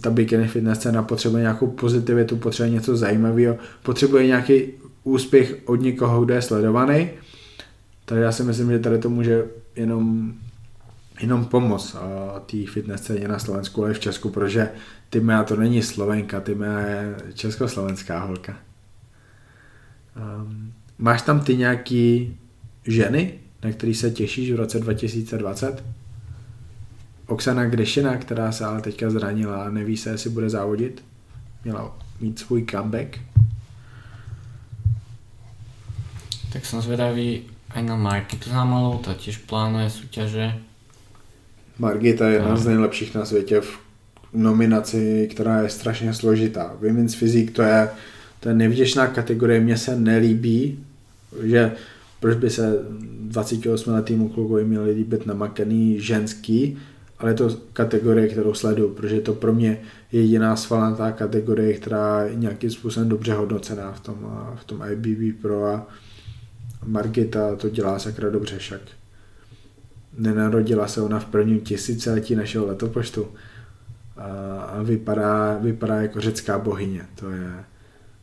ta bikini fitness scéna potřebuje nějakou pozitivitu, potřebuje něco zajímavého, potřebuje nějaký úspěch od někoho, kdo je sledovaný. Takže já si myslím, že tady to může jenom, jenom pomoct té fitness scéně na Slovensku, ale i v Česku, protože Timea to není Slovenka, Timea je československá holka. Um, máš tam ty nějaký ženy, na který se těšíš v roce 2020? Oksana Grešina, která se ale teďka zranila a neví se, jestli bude závodit, měla mít svůj comeback. Tak som zvedavý aj na Markitu Zamalou, ta tiež plánuje súťaže. Margita je jedna z nejlepších na světě v nominaci, která je strašně složitá. Women's Physique to je, to je nevděčná kategorie, mně se nelíbí, že proč by se 28 letýmu klukovi měli líbit namakaný ženský, ale je to kategorie, kterou sleduju, protože je to pro mě jediná svalnatá kategorie, která je nějakým způsobem dobře hodnocená v tom, v tom IBB Pro a Margita to dělá sakra dobře však. Nenarodila se ona v prvním tisíciletí našeho letopočtu a vypadá, vypadá jako řecká bohyně. To je,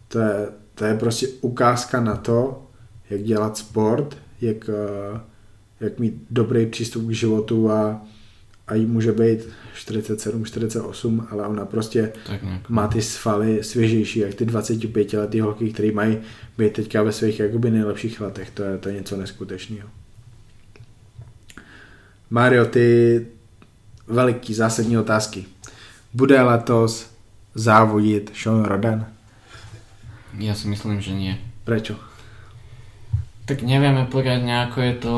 to, je, to je prostě ukázka na to, jak dělat sport, jak, jak mít dobrý přístup k životu a, a jí může být 47, 48, ale ona prostě tak má ty svaly svěžejší, jak ty 25 letý holky, které mají být teďka ve svých jakoby nejlepších letech. To je, to je něco neskutečného. Mario, ty veliký zásadní otázky. Bude letos závodit Sean Rodan? Ja si myslím, že nie. Prečo? Tak nevieme poriadne, ako je to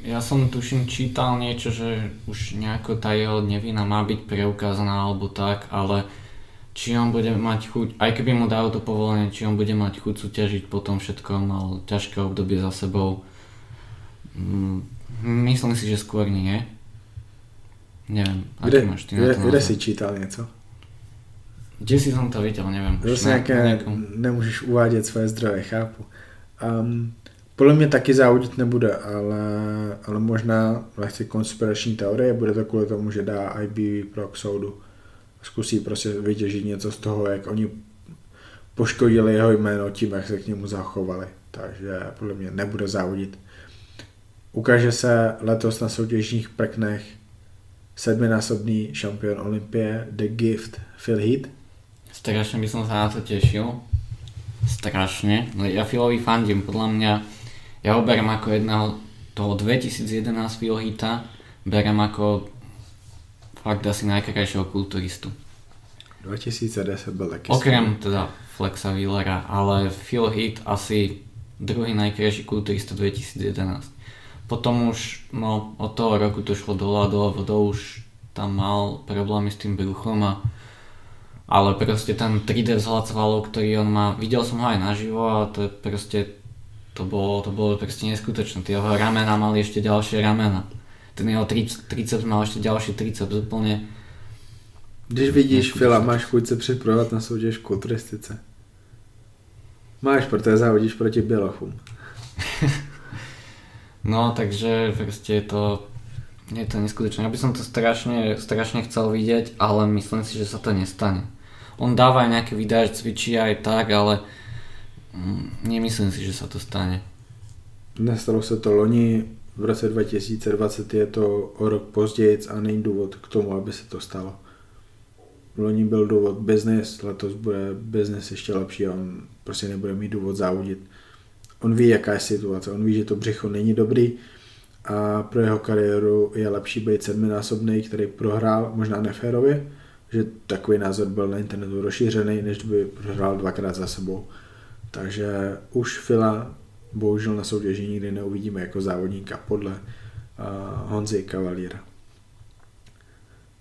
ja som tuším čítal niečo, že už nejako tá jeho nevina má byť preukázaná alebo tak, ale či on bude mať chuť, aj keby mu dal to povolenie, či on bude mať chuť súťažiť po tom všetko, mal ťažké obdobie za sebou. Mm, myslím si, že skôr nie. Neviem, kde, máš ty kde, kde si čítal něco? Kde si som to viděl, nevím. Zase nějaké, nemůžeš uvádět své zdroje, chápu. Um, podle mě taky závodit nebude, ale, ale možná lehce konspirační teorie, bude to kvůli tomu, že dá IB pro k soudu. Zkusí prostě vytěžit něco z toho, jak oni poškodili jeho jméno tím, jak se k němu zachovali. Takže podle mě nebude závodit. Ukáže se letos na soutěžních prknech sedminásobný šampion Olympie The Gift Phil Heath. Strašně bych se na to těšil. Strašně. No ja Philovi fandím, podľa mňa ja ho berem ako jedného toho 2011 Philhita, berem ako fakt asi najkrajšieho kulturistu. 2010 byl taky Okrem teda Flexa Wheelera, ale Phil Heath asi druhý najkrajší kulturista 2011. Potom už no, od toho roku to šlo dole a dole vodou, už tam mal problémy s tým bruchom a ale proste ten 3D vzhľad svalov, ktorý on má, videl som ho aj naživo a to je proste to bolo, to bolo proste neskutočné. Tie jeho ramena mali ešte ďalšie ramena. Ten jeho triceps mal ešte ďalší triceps úplne. Když vidíš Fila, máš chuť se připravovat na soutěž v kulturistice. Máš, protože závodíš proti Bělochům. [LAUGHS] no, takže proste je to je to neskutočné. Ja by som to strašne, strašne chcel vidieť, ale myslím si, že sa to nestane. On dáva aj nejaké videá, cvičí aj tak, ale Mm, nemyslím si, že sa to stane. Nestalo se to loni, v roce 2020 je to o rok později a není důvod k tomu, aby se to stalo. Loni byl důvod business, letos bude business ještě lepší a on prostě nebude mít důvod závodit. On ví, jaká je situace, on ví, že to břicho není dobrý a pro jeho kariéru je lepší být sedminásobný, který prohrál, možná neférově, že takový názor byl na internetu rozšířený, než by prohrál dvakrát za sebou. Takže už Fila bohužel na soutěži nikdy neuvidíme jako závodníka podle uh, Honzy Kavalíra.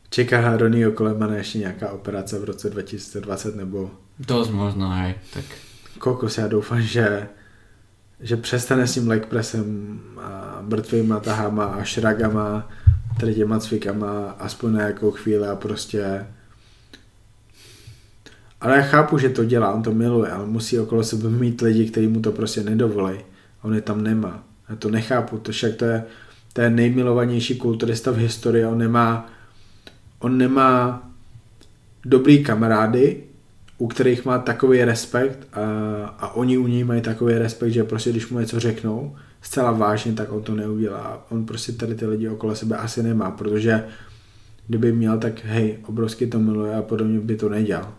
Čeká Ronio Kolemana ještě nějaká operace v roce 2020 nebo... Dost možno, hej, tak... Kokos, já doufám, že že přestane s tím legpressem a mrtvýma tahama a šragama, tady těma cvikama aspoň na jakou chvíli a prostě ale já chápu, že to dělá, on to miluje, ale musí okolo sebe mít lidi, kteří mu to prostě nedovolí. On je tam nemá. Já to nechápu, to však to je, to je nejmilovanější kulturista v historii, on nemá, on nemá dobrý kamarády, u kterých má takový respekt a, a oni u něj mají takový respekt, že prostě když mu něco řeknou zcela vážně, tak on to neudělá. On prostě tady ty lidi okolo sebe asi nemá, protože kdyby měl, tak hej, obrovsky to miluje a podobně by to nedělal.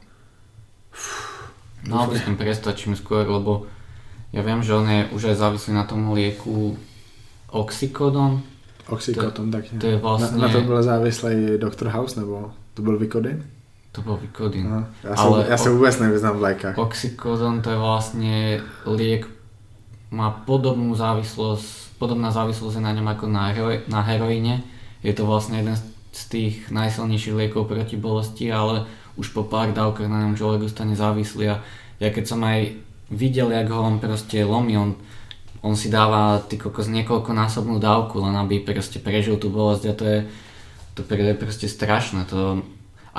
Mal by som prestať čím skôr, lebo Ja viem, že on je už aj závislý na tom lieku Oxycodon. Oxycodon, tak to je vlastně... Na, na to byl závislý Dr. House, nebo to byl Vicodin? To byl Vicodin. No, já, Ale se, já se vůbec nevyznám v lékách. Oxycodon to je vlastně liek, má podobnú závislosť, podobná závislosť na ňom ako na, hero, na heroíne. Je to vlastne jeden z tých najsilnejších liekov proti bolesti, ale už po pár dávkach na ňom človek dostane závislý a ja keď som aj videl, jak ho on proste lomí, on, on si dáva ty kokos niekoľkonásobnú dávku, len aby proste prežil tú bolesť a to je, to je proste strašné. To,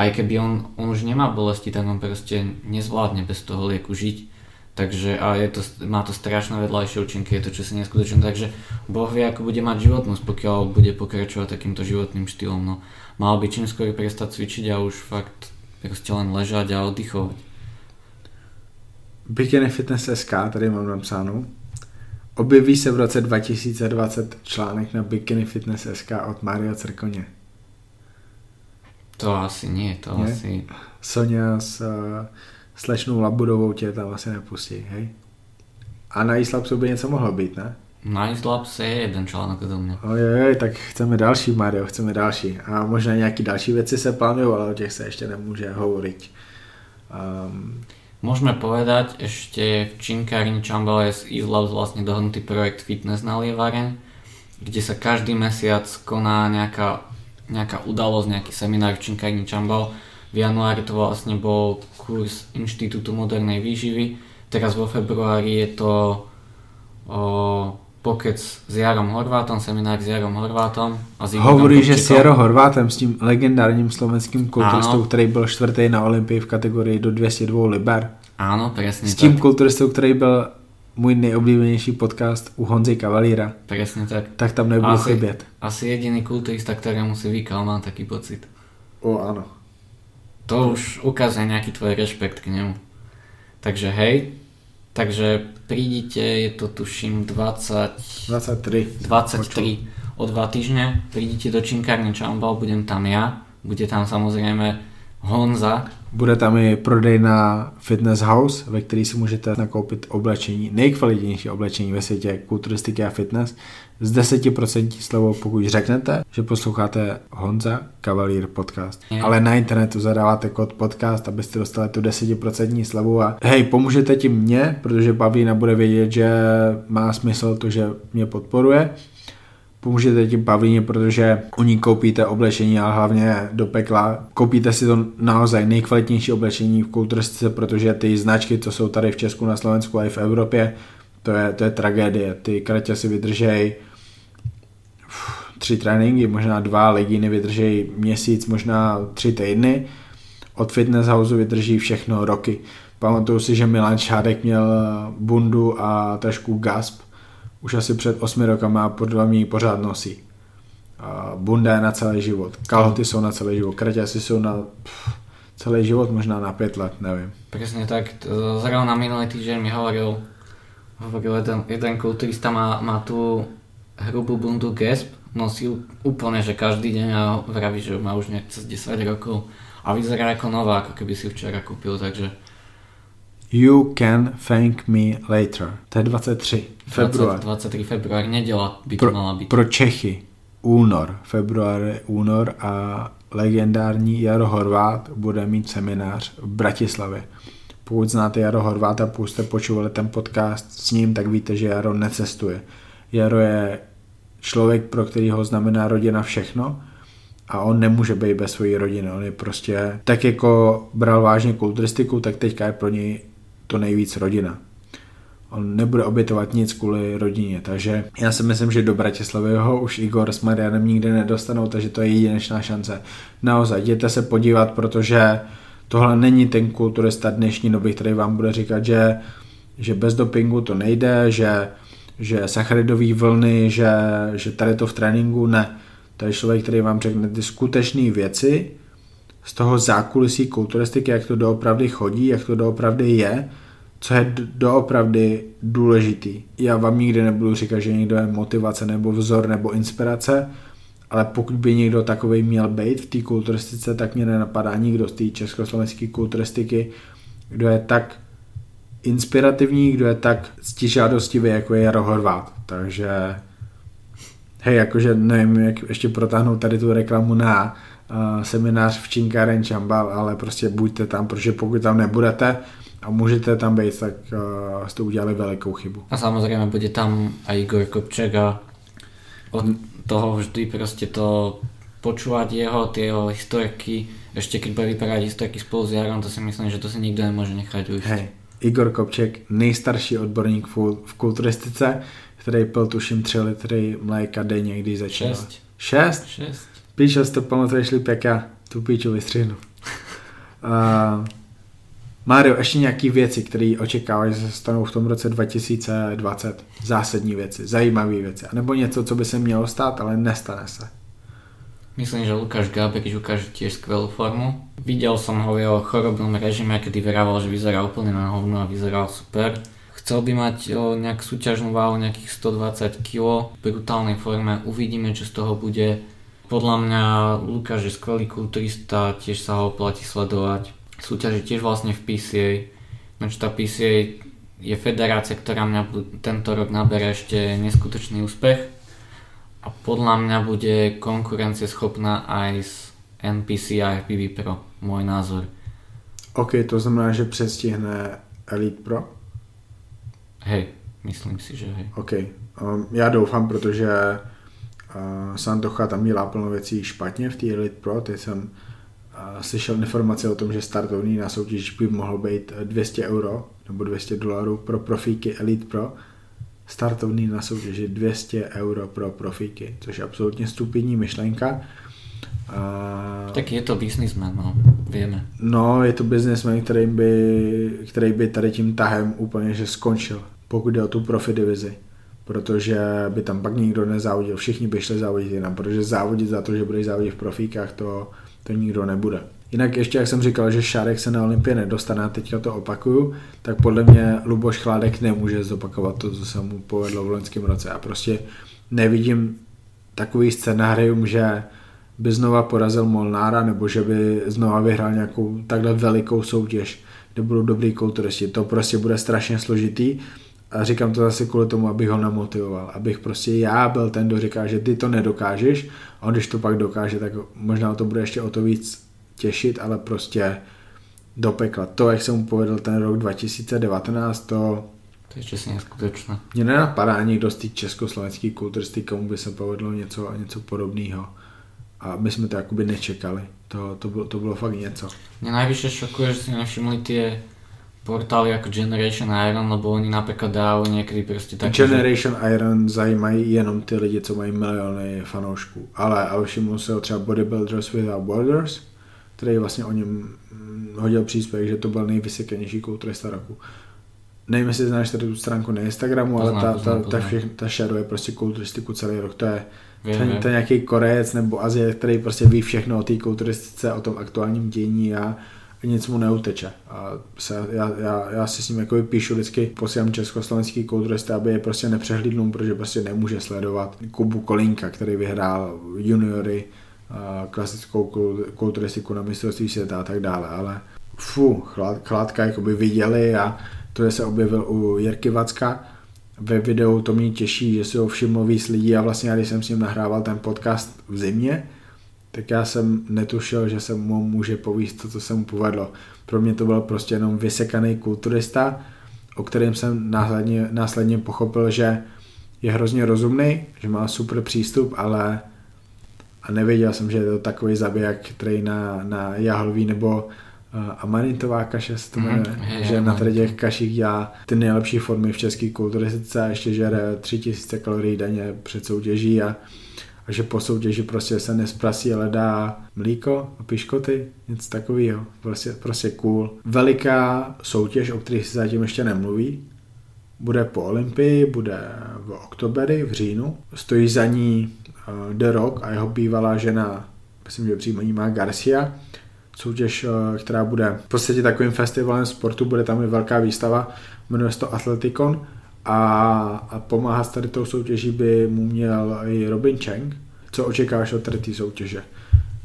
aj keby on, on už nemá bolesti, tak on proste nezvládne bez toho lieku žiť. Takže a je to, má to strašné vedľajšie účinky, je to čo si neskutočné. Takže Boh vie, ako bude mať životnosť, pokiaľ bude pokračovať takýmto životným štýlom. No, mal by čím skôr prestať cvičiť a už fakt proste len ležať a oddychovať. Bikini Fitness SK, tady mám napsáno. Objeví se v roce 2020 článek na Bikini Fitness SK od Mario Crkoně. To asi nie, to nie? asi... Sonja s uh, slečnou Labudovou tě tam asi nepustí, hej? A na Islapsu by něco mohlo být, ne? Na Islapse je jeden článek do mě. Ojej, tak chceme další, Mario, chceme další. A možná nějaký další věci se plánují, ale o těch se ještě nemůže hovoriť. Um, Môžeme povedať, ešte v Činkárni Čambale je z Islabs vlastne dohodnutý projekt Fitness na Lievareň, kde sa každý mesiac koná nejaká, nejaká udalosť, nejaký seminár v Činkárni Čambal. V januári to vlastne bol kurz Inštitútu modernej výživy, teraz vo februári je to o, pokec s Jarom Horvátom, seminár s Jarom Horvátom. A s Hovorí, že s Jaro Horvátem, s tím legendárním slovenským kulturistou, který byl čtvrtý na Olympii v kategorii do 202 liber. Áno, presne S tím tak. kulturistou, který byl můj nejoblíbenější podcast u Honzy Kavalíra. Presne tak. Tak tam nebudu asi, chybět. Asi jediný kulturista, ktorému si vykal, mám taký pocit. O, áno. To už ukazuje nejaký tvoj rešpekt k nemu. Takže hej, takže prídite, je to tuším 20... 23. 23 o dva týždne. Prídite do Činkárne Čambal, budem tam ja. Bude tam samozrejme Honza. Bude tam i prodejna Fitness House, ve který si můžete nakoupit oblečení, nejkvalitnější oblečení ve světě kulturistiky a fitness s 10% slevou, pokud řeknete, že posloucháte Honza Cavalier podcast. Je. Ale na internetu zadáváte kód podcast, abyste dostali tu 10% slevu a hej, pomůžete tím mě, protože Pavlína bude vědět, že má smysl to, že mě podporuje pomůžete tím Pavlíně, protože u ní koupíte oblečení, ale hlavně do pekla. Koupíte si to naozaj nejkvalitnější oblečení v kulturistice, protože ty značky, co jsou tady v Česku, na Slovensku a i v Evropě, to je, to je tragédie. Ty kratě si vydržej tři tréninky, možná dva, legíny vydržej měsíc, možná tři týdny. Od Fitness House vydrží všechno roky. Pamatuju si, že Milan Šádek měl bundu a trošku gasp už asi před osmi rokama podle mě pořád nosí. Bunda je na celý život, kalhoty jsou na celý život, kraťasy jsou na pff, celý život, možná na pět let, nevím. Přesně tak, zrovna minulý týden mi hovoril, hovoril jeden, jeden kulturista má, má tu hrubú bundu Gasp, nosil úplne, že každý deň a vraví, že má už nejak cez 10 rokov. A vyzerá ako nová, ako keby si včera kúpil, takže You can thank me later. To je 23. Február. 23 február, neděla by to pro, mala být. Pro Čechy. Únor. Február je únor a legendární Jaro Horvát bude mít seminář v Bratislavě. Pokud znáte Jaro Horváta, pokud jste počúvali ten podcast s ním, tak víte, že Jaro necestuje. Jaro je člověk, pro kterýho znamená rodina všechno a on nemůže být bez své rodiny. On je prostě, tak jako bral vážně kulturistiku, tak teďka je pro něj to nejvíc rodina. On nebude obětovat nic kvůli rodině, takže já si myslím, že do Bratislavy ho už Igor s Marianem nikdy nedostanou, takže to je jedinečná šance. Naozaj, jděte se podívat, protože tohle není ten kulturista dnešní doby, který vám bude říkat, že, že bez dopingu to nejde, že, že sacharidové vlny, že, že tady to v tréninku ne. To je člověk, který vám řekne ty skutečné věci, z toho zákulisí kulturistiky, jak to doopravdy chodí, jak to doopravdy je, co je doopravdy důležitý. Já vám nikdy nebudu říkat, že někdo je motivace nebo vzor nebo inspirace, ale pokud by někdo takový měl být v té kulturistice, tak mě nenapadá nikdo z té československé kulturistiky, kdo je tak inspirativní, kdo je tak stižádostivý, jako je Rohorvát. Takže hej, jakože nevím, jak ještě protáhnout tady tu reklamu na seminář v Činkáren Čambal, ale prostě buďte tam, protože pokud tam nebudete a můžete tam být, tak uh, jste udělali velikou chybu. A samozřejmě bude tam i Igor Kopček a od toho vždy prostě to počúvať jeho, tie jeho historky, ešte keď bude vypadať historky spolu s Jarom, to si myslím, že to si nikdo nemůže nechat ujít. Hej, Igor Kopček, nejstarší odborník v kulturistice, který pil tuším 3 litry mléka denně, když začal. 6. 6? 6. Píšo, to pamatuješ líp jak já, tu píču vystřihnu. uh, Mário, ještě nějaký věci, které očekáváš, že se stanou v tom roce 2020? Zásadní věci, zajímavé věci, nebo něco, co by se mělo stát, ale nestane se. Myslím, že Lukáš Gábek ukáže tiež skvelú formu. Videl som ho v jeho chorobnom režime, kedy vyrával, že vyzerá úplne na hovno a vyzeral super. Chcel by mať o, nejak súťažnú váhu nejakých 120 kg v brutálnej forme. Uvidíme, čo z toho bude. Podľa mňa Lukáš je skvelý kulturista, tiež sa ho oplatí sledovať. Súťaží tiež vlastne v PCA. Znači tá PCA je federácia, ktorá mňa tento rok nabere ešte neskutočný úspech a podľa mňa bude konkurencieschopná aj s NPC a FPV Pro, môj názor. OK, to znamená, že přestihne Elite Pro? Hej, myslím si, že hej. OK, um, já doufám, protože uh, Santocha tam dělá plno věcí špatně v té Elite Pro, teď jsem uh, slyšel informace o tom, že startovní na soutěž by mohlo být 200 euro nebo 200 dolarů pro profíky Elite Pro, startovný na soutěži 200 euro pro profíky, což je absolutně stupidní myšlenka. A... Tak je to businessman, no, víme. No, je to businessman, který by, který by tady tím tahem úplně že skončil, pokud jde o tu profi divizi. Protože by tam pak nikdo nezávodil, všichni by šli závodit jinam, protože závodit za to, že budeš závodit v profíkách, to, to nikdo nebude. Jinak ještě, jak jsem říkal, že Šárek se na Olympii nedostane, teďka to opakuju, tak podle mě Luboš Chládek nemůže zopakovat to, co se mu povedlo v loňském roce. Já prostě nevidím takový scénárium, že by znova porazil Molnára, nebo že by znova vyhrál nějakou takhle velikou soutěž, kde budou dobrý kulturisti. To prostě bude strašně složitý a říkám to zase kvůli tomu, abych ho namotivoval, abych prostě já byl ten, kdo říká, že ty to nedokážeš a on když to pak dokáže, tak možná to bude ještě o to víc těšit, ale prostě do pekla. To, jak jsem mu povedl ten rok 2019, to... To je čestně neskutečné. Mě nenapadá nikdo z té československé kulturisty, komu by se povedlo něco, něco podobného. A my jsme to jakoby nečekali. To, to, bylo, to bylo fakt něco. Mě nejvíce šokuje, že si nevšimli ty portály jako Generation Iron, lebo oni například dávají někdy prostě tak. Generation že... Iron zajímají jenom ty lidi, co mají miliony fanoušků. Ale, ale všiml se třeba Bodybuilders Without Borders, který vlastně o něm mm, hodil příspěvek, že to byl nejvysekanější kulturista roku. Nevím, jestli znáš tady tu stránku na Instagramu, poznám, ale ta, poznám, ta, ta, všechn, ta shadow je prostě kulturistiku celý rok. To je, vím, ten, ten nějaký Korejec nebo Azie, který prostě ví všechno o té kulturistice, o tom aktuálním dění a, a nic mu neuteče. A se, já, já, já, si s ním jako píšu vždycky, posílám československý kulturisty, aby je prostě nepřehlídnul, protože prostě nemůže sledovat Kubu Kolinka, který vyhrál juniory klasickou kulturistiku na mistrovství světa a tak dále, ale fu, chlad, chládka by viděli a to je se objevil u Jirky Vacka ve videu, to mě těší, že si ho všiml víc lidí a vlastně když jsem s ním nahrával ten podcast v zimě, tak já jsem netušil, že se mu může povíst to, co se mu povedlo. Pro mě to byl prostě jenom vysekaný kulturista, o kterém jsem následně, následně pochopil, že je hrozně rozumný, že má super přístup, ale a nevěděl jsem, že je to takový zabiják, který na, na jahlový nebo uh, amarintová kaše se to mhm. jmenuje, mm, že na tady těch kaších dělá ty nejlepší formy v české kulturistice a ještě žere 3000 kalorií denně před soutěží a, a že po soutěži prostě se nesprasí, ale dá mlíko a piškoty, nic takového, prostě, prostě cool. Veliká soutěž, o kterých se zatím ještě nemluví, bude po Olympii, bude v oktoberi, v říjnu. Stojí za ní uh, The Rock a jeho bývalá žena, myslím, že příjmení má Garcia, soutěž, uh, která bude v podstatě takovým festivalem sportu, bude tam i velká výstava, jmenuje se to Athleticon a, a pomáhat s tady tou soutěží by mu měl i Robin Cheng. Co očekáváš od tady té soutěže?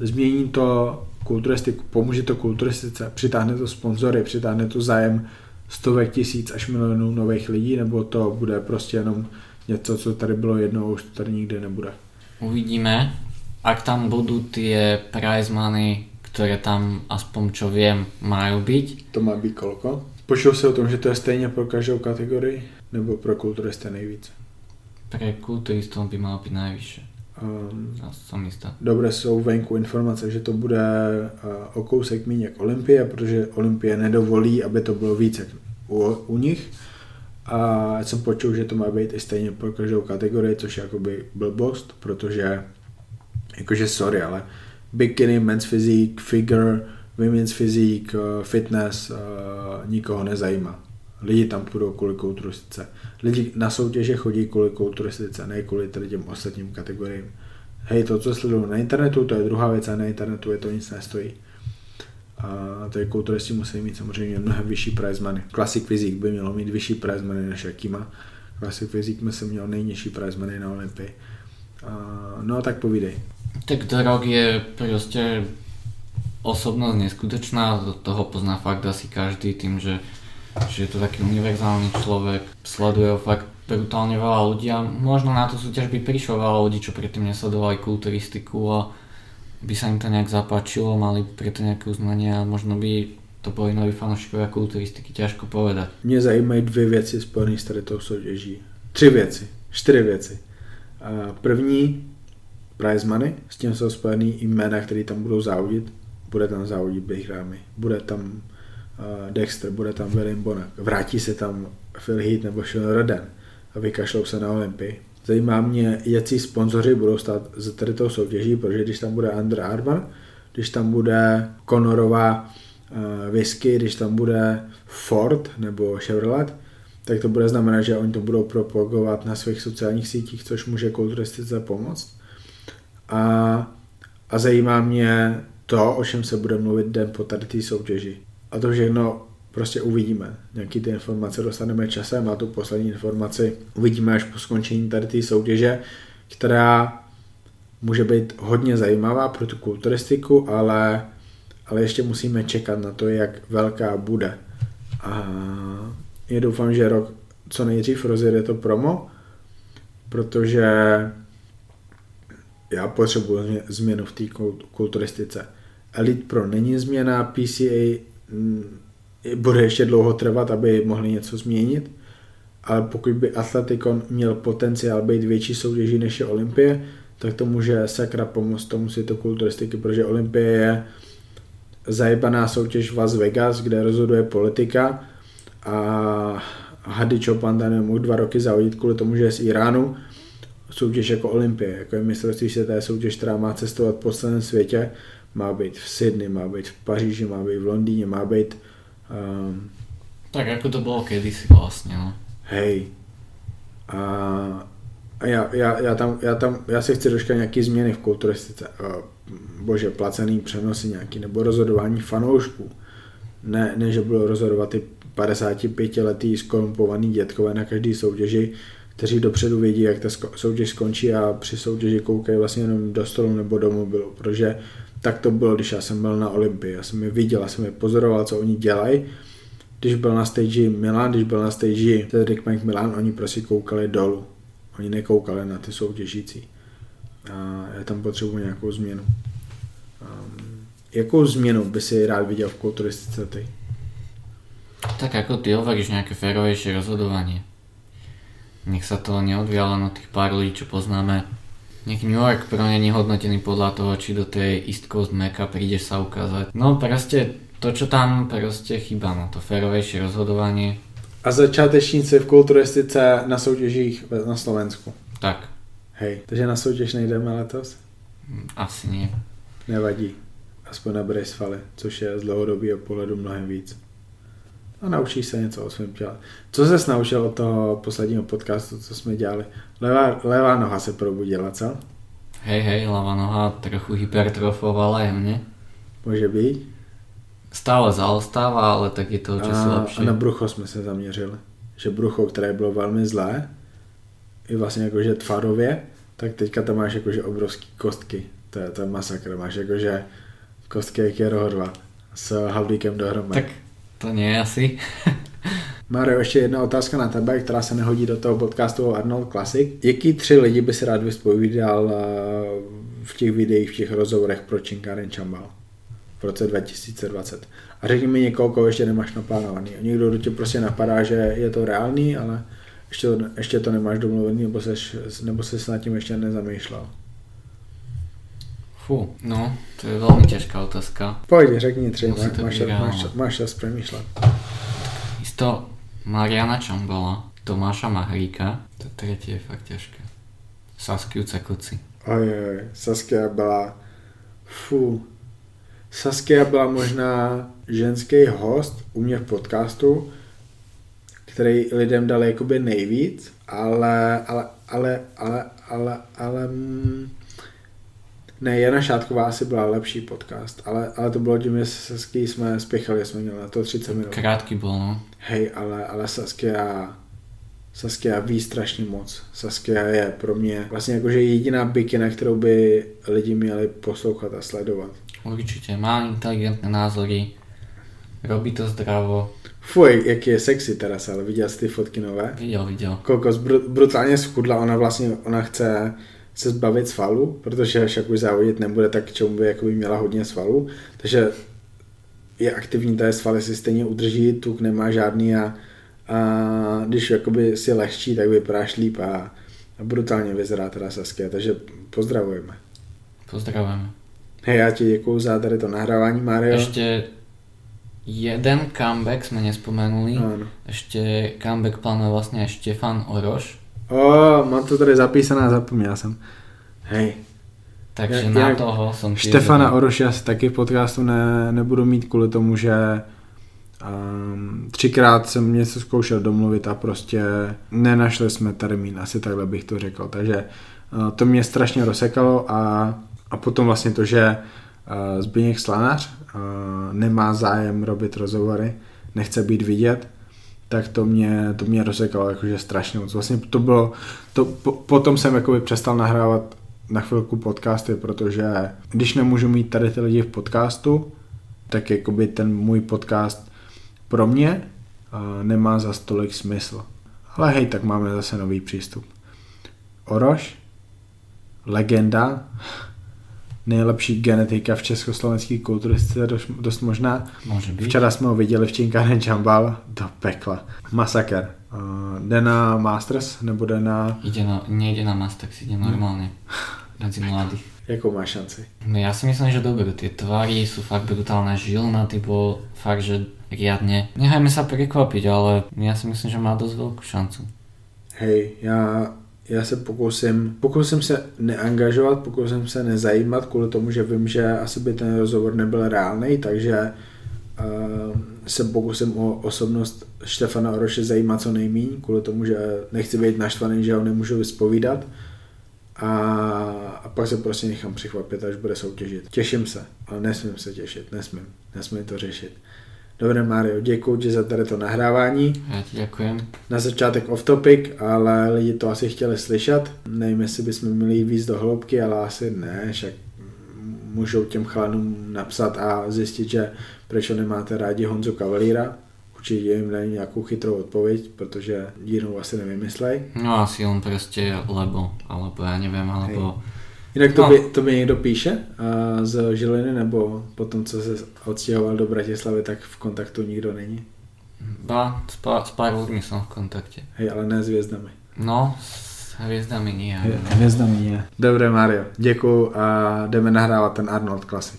Změní to kulturistiku, pomůže to kulturistice, přitáhne to sponzory, přitáhne to zájem stovek tisíc až milionů nových lidí, nebo to bude prostě jenom něco, co tady bylo jednou, už tady nikdy nebude. Uvidíme. Ak tam budú tie prize money, ktoré tam aspoň čo viem majú byť, To má být kolko? Počul se o tom, že to je stejně pro každou kategorii, nebo pro kulturisty nejvíc. pre kulturistov by malo byť najvyššie. Um. Dobré jsou venku informace, že to bude uh, o kousek méně jak Olympie, protože Olympie nedovolí, aby to bylo víc jak u, u nich. A já jsem počul, že to má být i stejně pro každou kategorii, což je jakoby blbost, protože jakože sorry, ale bikini, men's physique, figure, women's physique, uh, fitness uh, nikoho nezajímá. Lidi tam půjdou kvůli kulturistice. Lidi na soutěže chodí kvůli kulturistice, ne kvůli těm ostatním kategoriím. Hej, to, co sleduju na internetu, to je druhá věc a na internetu je to nic nestojí. A tady kulturisti musí mít samozřejmě mnohem vyšší prize money. Classic Physique by mělo mít vyšší prize money než jaký má. Classic Physique myslím měl nejnižší prize money na Olympii. A, no tak povídej. Tak Rock je proste osobnosť neskutočná, do toho pozná fakt asi každý tým, že, že je to taký univerzálny človek, sleduje ho fakt brutálne veľa ľudí a možno na tú súťaž by prišlo veľa ľudí, čo predtým nesledovali kulturistiku a by sa im to nejak zapáčilo, mali preto nejaké uznanie a možno by to boli noví fanúšikovia kulturistiky, ťažko povedať. Mě zajímají dvě věci spojené s tady tou soutěží. Tři věci, čtyři věci. První, prize money, s tím jsou spojený i jména, které tam budou závodit. Bude tam závodit Big Ramy, bude tam Dexter, bude tam William Bonak, vrátí se tam Phil Heath nebo Sean Roden a vykašlou se na Olympii. Zajímá mě, jaký sponzoři budou stát za tady tou soutěží, protože když tam bude Under Armour, když tam bude Conorová uh, whisky, když tam bude Ford nebo Chevrolet, tak to bude znamenat, že oni to budou propagovat na svých sociálních sítích, což může kulturistice pomoct. A, a zajímá mě to, o čem se bude mluvit den po tady té soutěži. A to všechno prostě uvidíme. Nějaký ty informace dostaneme časem a tu poslední informaci uvidíme až po skončení tady té soutěže, která může být hodně zajímavá pro tu kulturistiku, ale, ale ještě musíme čekat na to, jak velká bude. A já doufám, že rok co nejdřív rozjede to promo, protože já potřebuji změ- změnu v té kul- kulturistice. Elite Pro není změna, PCA bude ještě dlouho trvat, aby mohli něco změnit, ale pokud by Athleticon měl potenciál být větší soutěží než je Olympie, tak to může sakra pomoct tomu světu kulturistiky, protože Olympie je zajebaná soutěž Las Vegas, kde rozhoduje politika a Hadi Chopin tam nemohl dva roky zavodit kvůli tomu, že je z Iránu, soutěž jako Olympie, jako je mistrovství světa, je soutěž, která má cestovat po celém světě, má být v Sydney, má být v Paříži, má být v Londýně, má být um, Tak ako to bolo kedysi vlastne, no. hej. A, a já, já, já, tam, já, tam, já si chci dočkat nějaký změny v kulturistice. Uh, bože, placený přenosy nějaký, nebo rozhodování fanoušků. Ne, ne že budou rozhodovat ty 55-letý skorumpovaný dětkové na každý soutěži, kteří dopředu vědí, jak ta soutěž skončí a při soutěži koukají vlastně jenom do stolu nebo do mobilu, protože tak to bylo, když já jsem byl na Olympii. Já jsem je viděl, já jsem je pozoroval, co oni dělají. Když byl na stage Milan, když byl na stage Cedric Milan, oni prostě koukali dolů. Oni nekoukali na ty soutěžící. A já tam potřebuji nějakou změnu. Um, jakou změnu by si rád viděl v kulturistice ty? Tak ako ty hovoríš, nejaké férovejšie rozhodovanie. Nech sa to neodvíja len od tých pár ľudí, čo poznáme. Nech New York pro není hodnotený podľa toho, či do tej East Coast Mecca prídeš sa ukázať. No proste to, čo tam proste chýba, no to férovejšie rozhodovanie. A začátečníci v kulturistice na soutěžích na Slovensku. Tak, Hej, takže na soutěž nejdeme letos? mm, asi nie. Nevadí. Aspoň nabereš svaly, což je z dlouhodobého pohledu mnohem víc. A naučíš se něco o svém těle. Co ses naučil od toho posledního podcastu, co jsme dělali? Levá, levá noha se probudila, co? Hej, hej, ľava noha trochu hypertrofovala jemne. Může být? Stále zaostáva, ale tak je to čas A, a na brucho jsme se zaměřili. Že brucho, které bylo velmi zlé, i vlastně jakože tvarově, tak teďka tam máš jakože obrovský kostky. To je, to je masakr. Máš jakože kostky jak je rohodva s havlíkem dohromady. Tak to nie asi. [LAUGHS] Mario, ještě jedna otázka na tebe, která se nehodí do toho podcastu o Arnold Classic. Jaký tři lidi by si rád vyspovídal eh, v těch videích, v těch rozhovorech pro Činkaren Chambal v roce 2020? A řekni mi někoho, koho ještě nemáš naplánovaný. Někdo do tě prostě napadá, že je to reálný, ale ještě, ještě to nemáš domluvený, nebo seš, nebo se nad tím ještě nezamýšlel. Fú, no, to je veľmi ťažká otázka. Pojď, řekni tři, Musí to máš, máš, máš čas přemýšlet. Isto Mariana Čambola, Tomáša Mahríka, to tretie je fakt ťažké. Saskiu Cekoci. Oj, oj, Saskia byla, fú, Saskia byla možná ženský host u mě v podcastu, který lidem dal jakoby nejvíc, ale, ale, ale, ale, ale, ale, mm, ne, Jana Šátková asi byla lepší podcast, ale, ale to bylo tím, že Saskia jsme spěchali, jsme měli na to 30 minut. Krátký byl, no. Hej, ale, ale Saskia, Saskia ví strašně moc. Saskia je pro mě vlastně jakože jediná bikina, kterou by lidi měli poslouchat a sledovat. Určitě, má inteligentné názory, robí to zdravo. Fuj, jaký je sexy teraz, ale viděl jsi ty fotky nové? Viděl, viděl. Kokos br- brutálně schudla, ona vlastně, ona chce se zbavit svalu, protože až jak už závodit nebude, tak čemu by jakoby měla hodně svalu, takže je aktivní, té svaly si stejně udrží, tuk nemá žádný a, a když jakoby si lehčí, tak vypadáš líp a, a brutálně vyzerá teda Saskia, takže pozdravujeme. Pozdravujeme. Hej, já ti děkuju za tady to nahrávání, Mario. Ještě jeden comeback jsme nespomenuli. Ano. Ještě comeback plánuje vlastně Štefan Oroš. O, mám to tady zapísané, zapomněl jsem. Hej. Takže já, na já, toho jsem Štefana Oroš já taky v podcastu ne, nebudu mít kvůli tomu, že um, třikrát jsem něco zkoušel domluvit a prostě nenašli jsme termín, asi takhle bych to řekl. Takže uh, to mě strašně rozsekalo a a potom vlastně to, že uh, Zbigněk Slanář uh, nemá zájem robit rozhovory, nechce být vidět, tak to mě, to mě rozsekalo jakože strašně moc. Vlastně to bylo, to, po, potom jsem jakoby přestal nahrávat na chvilku podcasty, protože když nemůžu mít tady ty lidi v podcastu, tak jakoby ten můj podcast pro mě uh, nemá za stolik smysl. Ale hej, tak máme zase nový přístup. Oroš, legenda, nejlepší genetika v československé kulturistice dost, dost možná. Může být. Včera jsme ho viděli v Činkáren Čambal do pekla. Masaker. Uh, jde na Masters nebo jde na... Jde na, nejde na Masters, jde normálně. Medzi mladých. Jakou má šanci? No já si myslím, že dobré. Ty tvary jsou fakt brutálne. Žilna, ty bol fakt, že riadne. Nechajme sa prekvapiť, ale já si myslím, že má dost velkou šancu. Hej, já já se pokusím, pokusím se neangažovat, pokusím se nezajímat kvůli tomu, že vím, že asi by ten rozhovor nebyl reálný, takže uh, se pokusím o osobnost Štefana Oroše zajímat co nejméně, kvůli tomu, že nechci být naštvaný, že ho nemůžu vyspovídat. A, a pak se prostě nechám přichvapit, až bude soutěžit. Těším se, ale nesmím se těšit, nesmím, nesmím to řešit. Dobré, Mario, děkuji ti za tady to nahrávání. Já ti děkujem. Na začátek off topic, ale lidi to asi chtěli slyšet. Nevím, jestli bychom měli víc do hloubky, ale asi ne, však můžou těm chlanům napsat a zjistit, že proč nemáte rádi Honzu Kavalíra. Určitě jim dají nějakou chytrou odpověď, protože jinou asi nevymyslej. No asi on prostě lebo, alebo já nevím, alebo... Hej Jinak to, no. by, to by někdo píše a z Žiliny, nebo potom, co se odstěhoval do Bratislavy, tak v kontaktu nikdo není? Ba, s, pár, s pár lidmi jsem v kontakte. Hej, ale ne s hvězdami. No, s hvězdami nie. Hvězdami nie. Dobré, Mario, děkuju a jdeme nahrávat ten Arnold Classic.